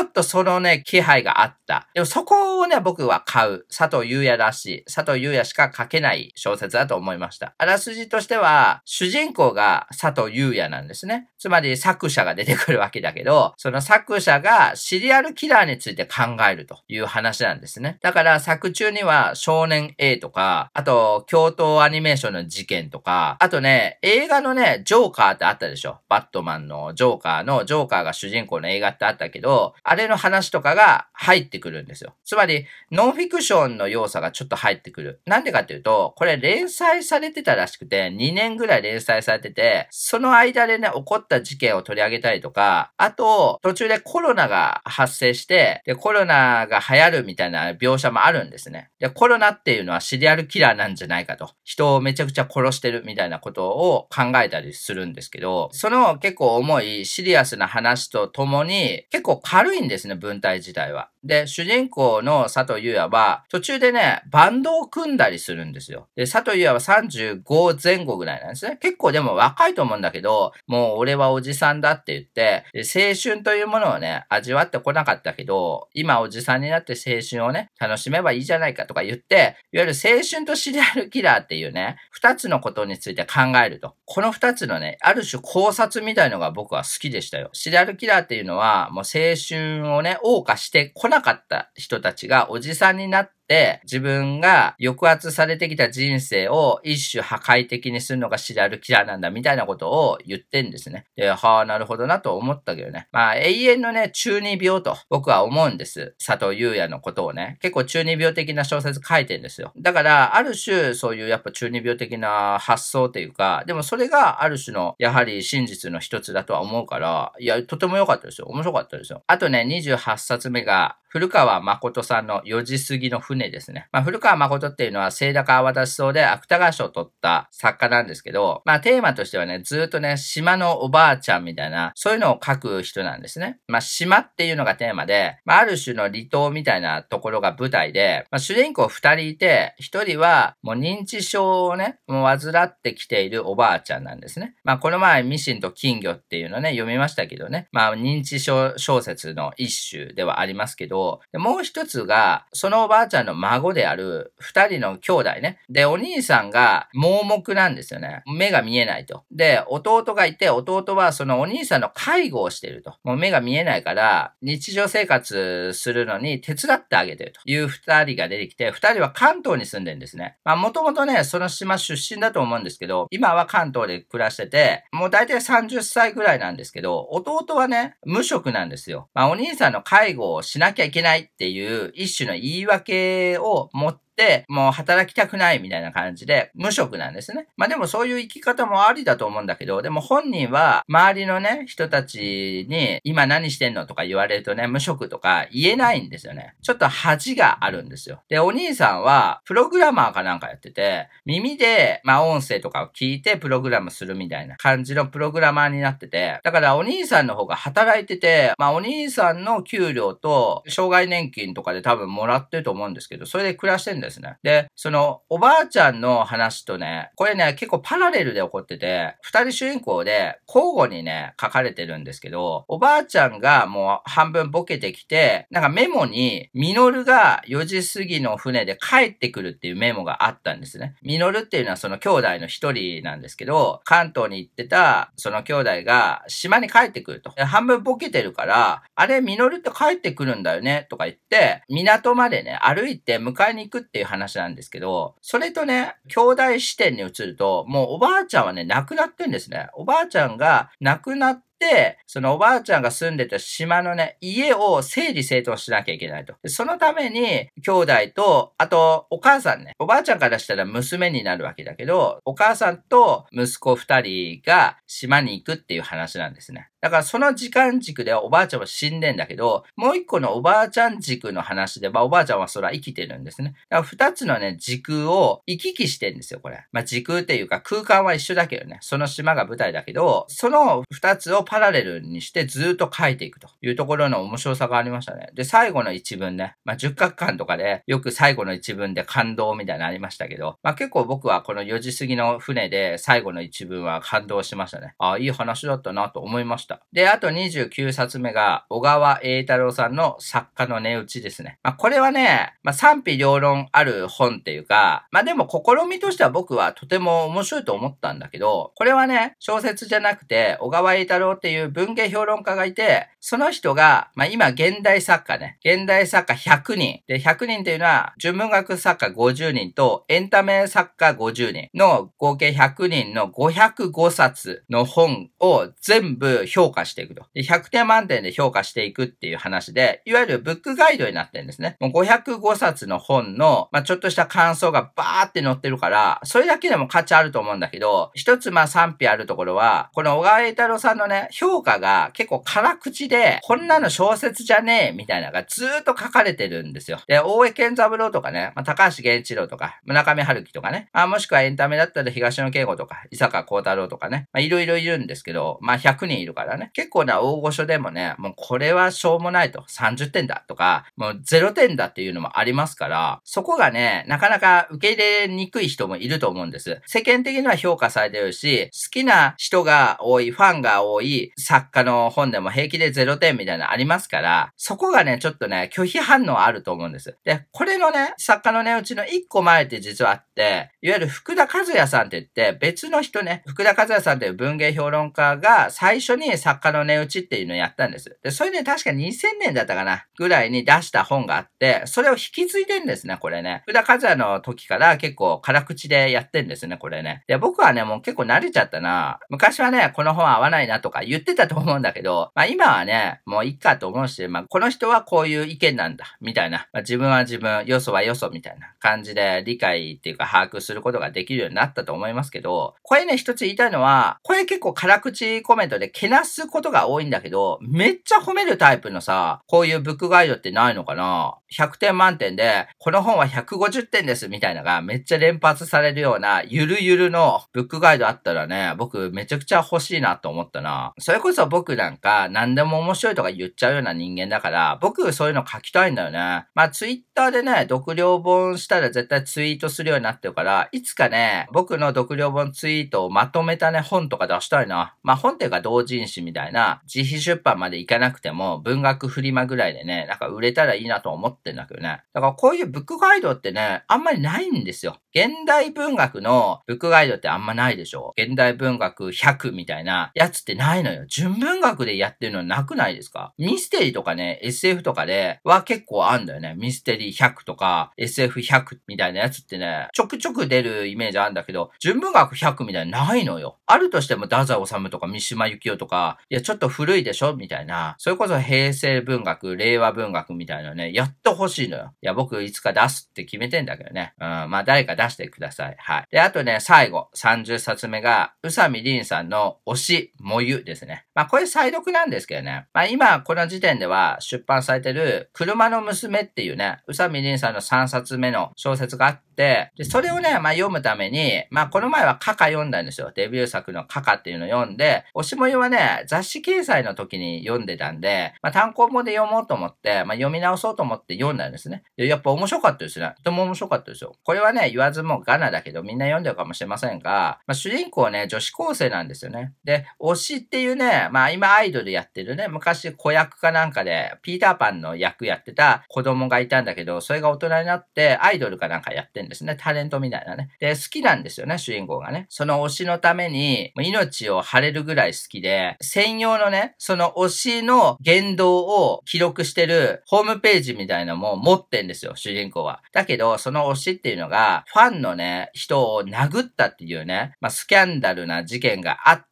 ょっとそのね、気配があった。でもそこをね、僕は買う。佐藤優也らしい。佐藤優也しか書けない小説だと思いました。あらすじとしては、主人公が佐藤優也なんですね。つまり作者が出てくるわけだけど、その作者がシリアルキラーについて考えるという話なんですね。だから作中には少年 A とか、あとと、京都アニメーションの事件とか、あとね、映画のね、ジョーカーってあったでしょバットマンのジョーカーの、ジョーカーが主人公の映画ってあったけど、あれの話とかが入ってくるんですよ。つまり、ノンフィクションの要素がちょっと入ってくる。なんでかっていうと、これ連載されてたらしくて、2年ぐらい連載されてて、その間でね、起こった事件を取り上げたりとか、あと、途中でコロナが発生して、で、コロナが流行るみたいな描写もあるんですね。で、コロナっていうのはシリアルキラーなんじゃないかと。人をめちゃくちゃ殺してるみたいなことを考えたりするんですけど、その結構重いシリアスな話とともに結構軽いんですね、文体自体は。で、主人公の佐藤優也は途中でね、バンドを組んだりするんですよ。で、佐藤優也は35前後ぐらいなんですね。結構でも若いと思うんだけど、もう俺はおじさんだって言って、青春というものをね、味わってこなかったけど、今おじさんになって青春をね、楽しめばいいじゃないかとか言って、いわゆる青春春とシリアルキラーっていうね、二つのことについて考えると。この二つのね、ある種考察みたいのが僕は好きでしたよ。シリアルキラーっていうのは、もう青春をね、謳歌してこなかった人たちがおじさんになって、自分が抑圧されてきた人生を一種破壊的にするのがシリアルキラーなんだみたいなことを言ってんですね。で、はあ、なるほどなと思ったけどね。まあ、永遠のね、中二病と僕は思うんです。佐藤優也のことをね。結構中二病的な小説書いてんですよ。だから、ある種、そういうやっぱ中二病的な発想というか、でもそれがある種の、やはり真実の一つだとは思うから、いや、とても良かったですよ。面白かったですよ。あとね、28冊目が、古川誠さんの4時過ぎの船ですね。まあ、古川誠っていうのは、聖高渡しそうで芥川賞を取った作家なんですけど、まあ、テーマとしてはね、ずっとね、島のおばあちゃんみたいな、そういうのを書く人なんですね。まあ、島っていうのがテーマで、まあ、ある種の離島みたいなところが舞台で、まあ、主人公2人いて、1人はもう認知症をね、もう患ってきているおばあちゃんなんですね。まあ、この前、ミシンと金魚っていうのね、読みましたけどね、まあ、認知症小説の一種ではありますけど、もう一つが、そのおばあちゃんの孫である二人の兄弟ね。で、お兄さんが盲目なんですよね。目が見えないと。で、弟がいて、弟はそのお兄さんの介護をしていると。もう目が見えないから、日常生活するのに手伝ってあげてるという二人が出てきて、二人は関東に住んでるんですね。まあ、もともとね、その島出身だと思うんですけど、今は関東で暮らしてて、もう大体30歳ぐらいなんですけど、弟はね、無職なんですよ。まあ、お兄さんの介護をしなきゃいけないっていう一種の言い訳を持って、もう働きたくないみたいな感じで、無職なんですね。まあでもそういう生き方もありだと思うんだけど、でも本人は周りのね、人たちに今何してんのとか言われるとね、無職とか言えないんですよね。ちょっと恥があるんですよ。で、お兄さんはプログラマーかなんかやってて、耳で、まあ音声とかを聞いてプログラムするみたいな感じのプログラマーになってて、だからお兄さんの方が働いてて、まあお兄さんの給料と障害年金とかで多分もらってると思うんですけど、それで暮らしてるんですですね。で、そのおばあちゃんの話とね、これね、結構パラレルで起こってて、二人主人公で交互にね、書かれてるんですけど、おばあちゃんがもう半分ボケてきて、なんかメモに、ミノルが4時過ぎの船で帰ってくるっていうメモがあったんですね。ミノルっていうのはその兄弟の一人なんですけど、関東に行ってたその兄弟が島に帰ってくると。半分ボケてるから、あれ、ミノルって帰ってくるんだよね？とか言って、港までね、歩いて迎えに行くってっていう話なんですけど、それとね、兄弟視点に移ると、もうおばあちゃんはね、亡くなってんですね。おばあちゃんが亡くなって、そのおばあちゃんが住んでた島のね、家を整理整頓しなきゃいけないと。そのために、兄弟と、あと、お母さんね、おばあちゃんからしたら娘になるわけだけど、お母さんと息子二人が島に行くっていう話なんですね。だからその時間軸ではおばあちゃんは死んでんだけど、もう一個のおばあちゃん軸の話で、まあおばあちゃんはそれは生きてるんですね。だから二つのね、時空を行き来してるんですよ、これ。まあ時空っていうか空間は一緒だけどね。その島が舞台だけど、その二つをパラレルにしてずっと書いていくというところの面白さがありましたね。で、最後の一文ね。まあ十角館とかでよく最後の一文で感動みたいなのありましたけど、まあ結構僕はこの4時過ぎの船で最後の一文は感動しましたね。ああ、いい話だったなと思いました。で、あと29冊目が、小川栄太郎さんの作家の値打ちですね。まあ、これはね、まあ、賛否両論ある本っていうか、まあ、でも試みとしては僕はとても面白いと思ったんだけど、これはね、小説じゃなくて、小川栄太郎っていう文芸評論家がいて、その人が、まあ、今現代作家ね、現代作家100人。で、100人っていうのは、純文学作家50人とエンタメ作家50人の合計100人の505冊の本を全部評評価していくと。で、100点満点で評価していくっていう話で、いわゆるブックガイドになってるんですね。もう505冊の本の、まあ、ちょっとした感想がバーって載ってるから、それだけでも価値あると思うんだけど、一つまあ賛否あるところは、この小川栄太郎さんのね、評価が結構辛口で、こんなの小説じゃねえ、みたいなのがずーっと書かれてるんですよ。で、大江健三郎とかね、まあ、高橋源一郎とか、村上春樹とかね、まあ、もしくはエンタメだったら東野圭吾とか、伊坂幸太郎とかね、まあ、いろいろいるんですけど、まあ、100人いるからね、結構な大御所でもね、もうこれはしょうもないと、30点だとか、もう0点だっていうのもありますから、そこがね、なかなか受け入れにくい人もいると思うんです。世間的には評価されてるし、好きな人が多い、ファンが多い作家の本でも平気で0点みたいなのありますから、そこがね、ちょっとね、拒否反応あると思うんです。で、これのね、作家のね、うちの1個前って実はあって、いわゆる福田和也さんって言って、別の人ね、福田和也さんという文芸評論家が最初に作家の値打ちっていうのをやったんです。で、それで確か2000年だったかな、ぐらいに出した本があって、それを引き継いでんですね、これね。福田和也の時から結構辛口でやってんですね、これね。で、僕はね、もう結構慣れちゃったな。昔はね、この本合わないなとか言ってたと思うんだけど、まあ今はね、もういいかと思うし、まあこの人はこういう意見なんだ、みたいな。まあ自分は自分、よそはよそみたいな感じで理解っていうか把握することができるようになったと思いますけど、これね、一つ言いたいのは、これ結構辛口コメントでけなすすことが多いんだけど、めっちゃ褒めるタイプのさ、こういうブックガイドってないのかな ?100 点満点で、この本は150点ですみたいなのがめっちゃ連発されるような、ゆるゆるのブックガイドあったらね、僕めちゃくちゃ欲しいなと思ったな。それこそ僕なんか何でも面白いとか言っちゃうような人間だから、僕そういうの書きたいんだよね。まあツイッターでね、読了本したら絶対ツイートするようになってるから、いつかね、僕の読了本ツイートをまとめたね、本とか出したいな。まあ本っていうか同人誌みたいな、自費出版までいかなくても、文学フリマぐらいでね、なんか売れたらいいなと思ってんだけどね。だからこういうブックガイドってね、あんまりないんですよ。現代文学のブックガイドってあんまないでしょ？現代文学100みたいなやつってないのよ。純文学でやってるのなくないですか？ミステリーとかね、SF とかでは結構あんだよね。ミステリー100とか SF100 みたいなやつってね、ちょくちょく出るイメージあるんだけど、純文学100みたいなないのよ。あるとしても太宰治とか三島由紀夫とか、いやちょっと古いでしょ？みたいな。それこそ平成文学、令和文学みたいなね、やってほしいのよ。いや僕いつか出すって決めてんだけどね。うん、まあ誰か出してください。はい。で、あとね、最後、30冊目が、宇佐美凛さんの推し、もゆですね。まあ、これ再読なんですけどね。まあ、今、この時点では出版されてる、車の娘っていうね、宇佐美凛さんの3冊目の小説があって、で、それをね、まあ、読むために、まあ、この前はカカ読んだんですよ。デビュー作のカカっていうのを読んで、推しもゆはね、雑誌掲載の時に読んでたんで、まあ、単行本で読もうと思って、まあ、読み直そうと思って読んだんですね。で、やっぱ面白かったですね。とても面白かったですよ。これはね、言わずもがなだけど、みんな読んでるかもしれませんが、まあ、主人公ね、女子高生なんですよね。で、推しっていうね、まあ、今アイドルやってるね、昔子役かなんかで、ピーターパンの役やってた子供がいたんだけど、それが大人になって、アイドルかなんかやってんですね。タレントみたいなね。で、好きなんですよね、主人公がね。その推しのために、命を張れるぐらい好きで、専用のね、その推しの言動を記録してるホームページみたいなのも持ってんですよ、主人公は。だけど、その推しっていうのが、フファンのね、人を殴ったっていうね、まあ、スキャンダルな事件があっ、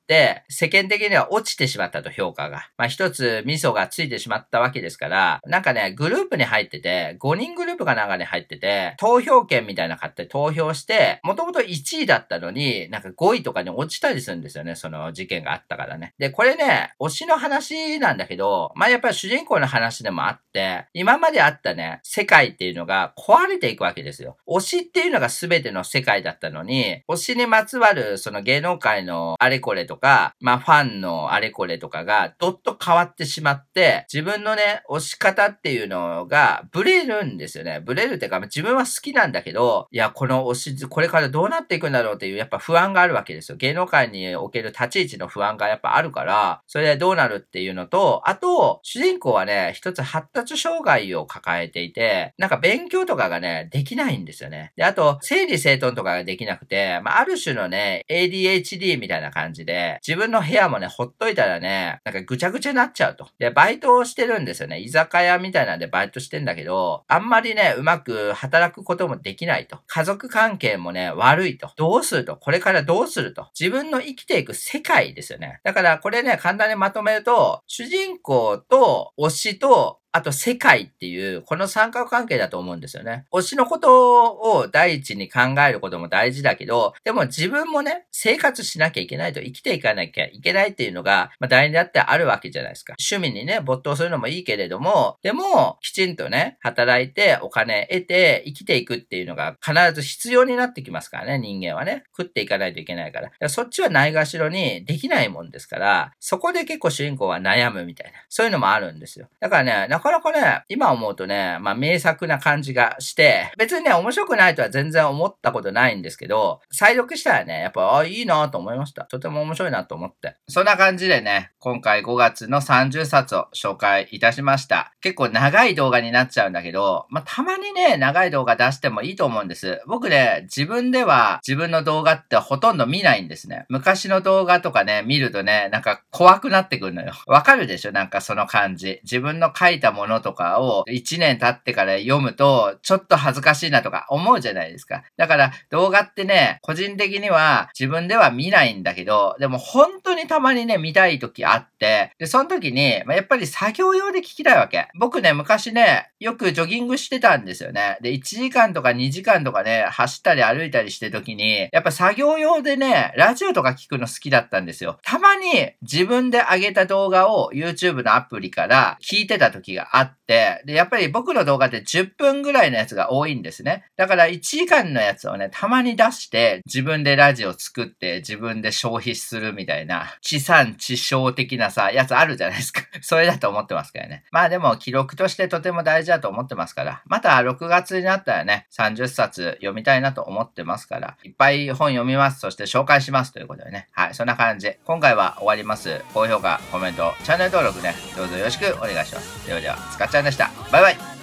世間的には落ちてしまったと評価が。まあ、一つミソがついてしまったわけですから、なんかね、グループに入ってて、5人グループが中に入ってて、投票権みたいな買って投票して、もともと1位だったのに、なんか5位とかに落ちたりするんですよね、その事件があったからね。で、これね、推しの話なんだけど、まあ、やっぱり主人公の話でもあって、今まであったね、世界っていうのが壊れていくわけですよ。推しっていうのが全ての世界だったのに、推しにまつわるその芸能界のあれこれとか、かまあファンのあれこれとかがどっと変わってしまって、自分のね、推し方っていうのがブレるんですよね。ブレるっていうか、自分は好きなんだけど、いや、この推し、これからどうなっていくんだろうっていうやっぱ不安があるわけですよ。芸能界における立ち位置の不安がやっぱあるから、それでどうなるっていうのと、あと、主人公はね、一つ発達障害を抱えていて、なんか勉強とかがね、できないんですよね。で、あと、整理整頓とかができなくて、まあ、ある種のね、ADHD みたいな感じで、自分の部屋もね、ほっといたらね、なんかぐちゃぐちゃになっちゃうと。で、バイトをしてるんですよね。居酒屋みたいなんでバイトしてんだけど、あんまりね、うまく働くこともできないと。家族関係もね、悪いと。どうすると？これからどうすると？自分の生きていく世界ですよね。だからこれね、簡単にまとめると、主人公と推しとあと世界っていう、この三角関係だと思うんですよね。推しのことを第一に考えることも大事だけど、でも自分もね、生活しなきゃいけないと生きていかなきゃいけないっていうのが、まあ大事だってあるわけじゃないですか。趣味にね、没頭するのもいいけれども、でも、きちんとね、働いてお金得て生きていくっていうのが必ず必要になってきますからね、人間はね。食っていかないといけないから。からそっちはないがしろにできないもんですから、そこで結構主人公は悩むみたいな、そういうのもあるんですよ。だからね、なかなかね、今思うとね、まあ名作な感じがして、別にね、面白くないとは全然思ったことないんですけど、再読したらね、やっぱ、あ、いいなと思いました。とても面白いなと思って。そんな感じでね、今回5月の30冊を紹介いたしました。結構長い動画になっちゃうんだけど、まあたまにね、長い動画出してもいいと思うんです。僕ね、自分では自分の動画ってほとんど見ないんですね。昔の動画とかね、見るとね、なんか怖くなってくるのよ。わかるでしょ？なんかその感じ。自分の書いたものとかを1年経ってから読むと、ちょっと恥ずかしいなとか思うじゃないですか。だから動画ってね、個人的には自分では見ないんだけど、でも本当にたまにね、見たい時あって、で、その時に、まあ、やっぱり作業用で聞きたいわけ。僕ね、昔ね、よくジョギングしてたんですよね。で、1時間とか2時間とかね、走ったり歩いたりしてる時に、やっぱ作業用でね、ラジオとか聞くの好きだったんですよ。たまに自分で上げた動画を YouTube のアプリから聞いてた時ががあって、で、やっぱり僕の動画って10分ぐらいのやつが多いんですね。だから1時間のやつをね、たまに出して自分でラジオ作って自分で消費するみたいな地産地消的なさ、やつあるじゃないですか。それだと思ってますからね。まあでも記録としてとても大事だと思ってますから、また6月になったらね、30冊読みたいなと思ってますから、いっぱい本読みます。そして紹介しますということでね。はい、そんな感じ。今回は終わります。高評価、コメント、チャンネル登録ね、どうぞよろしくお願いします。ではでは、つかっちゃんでした。バイバイ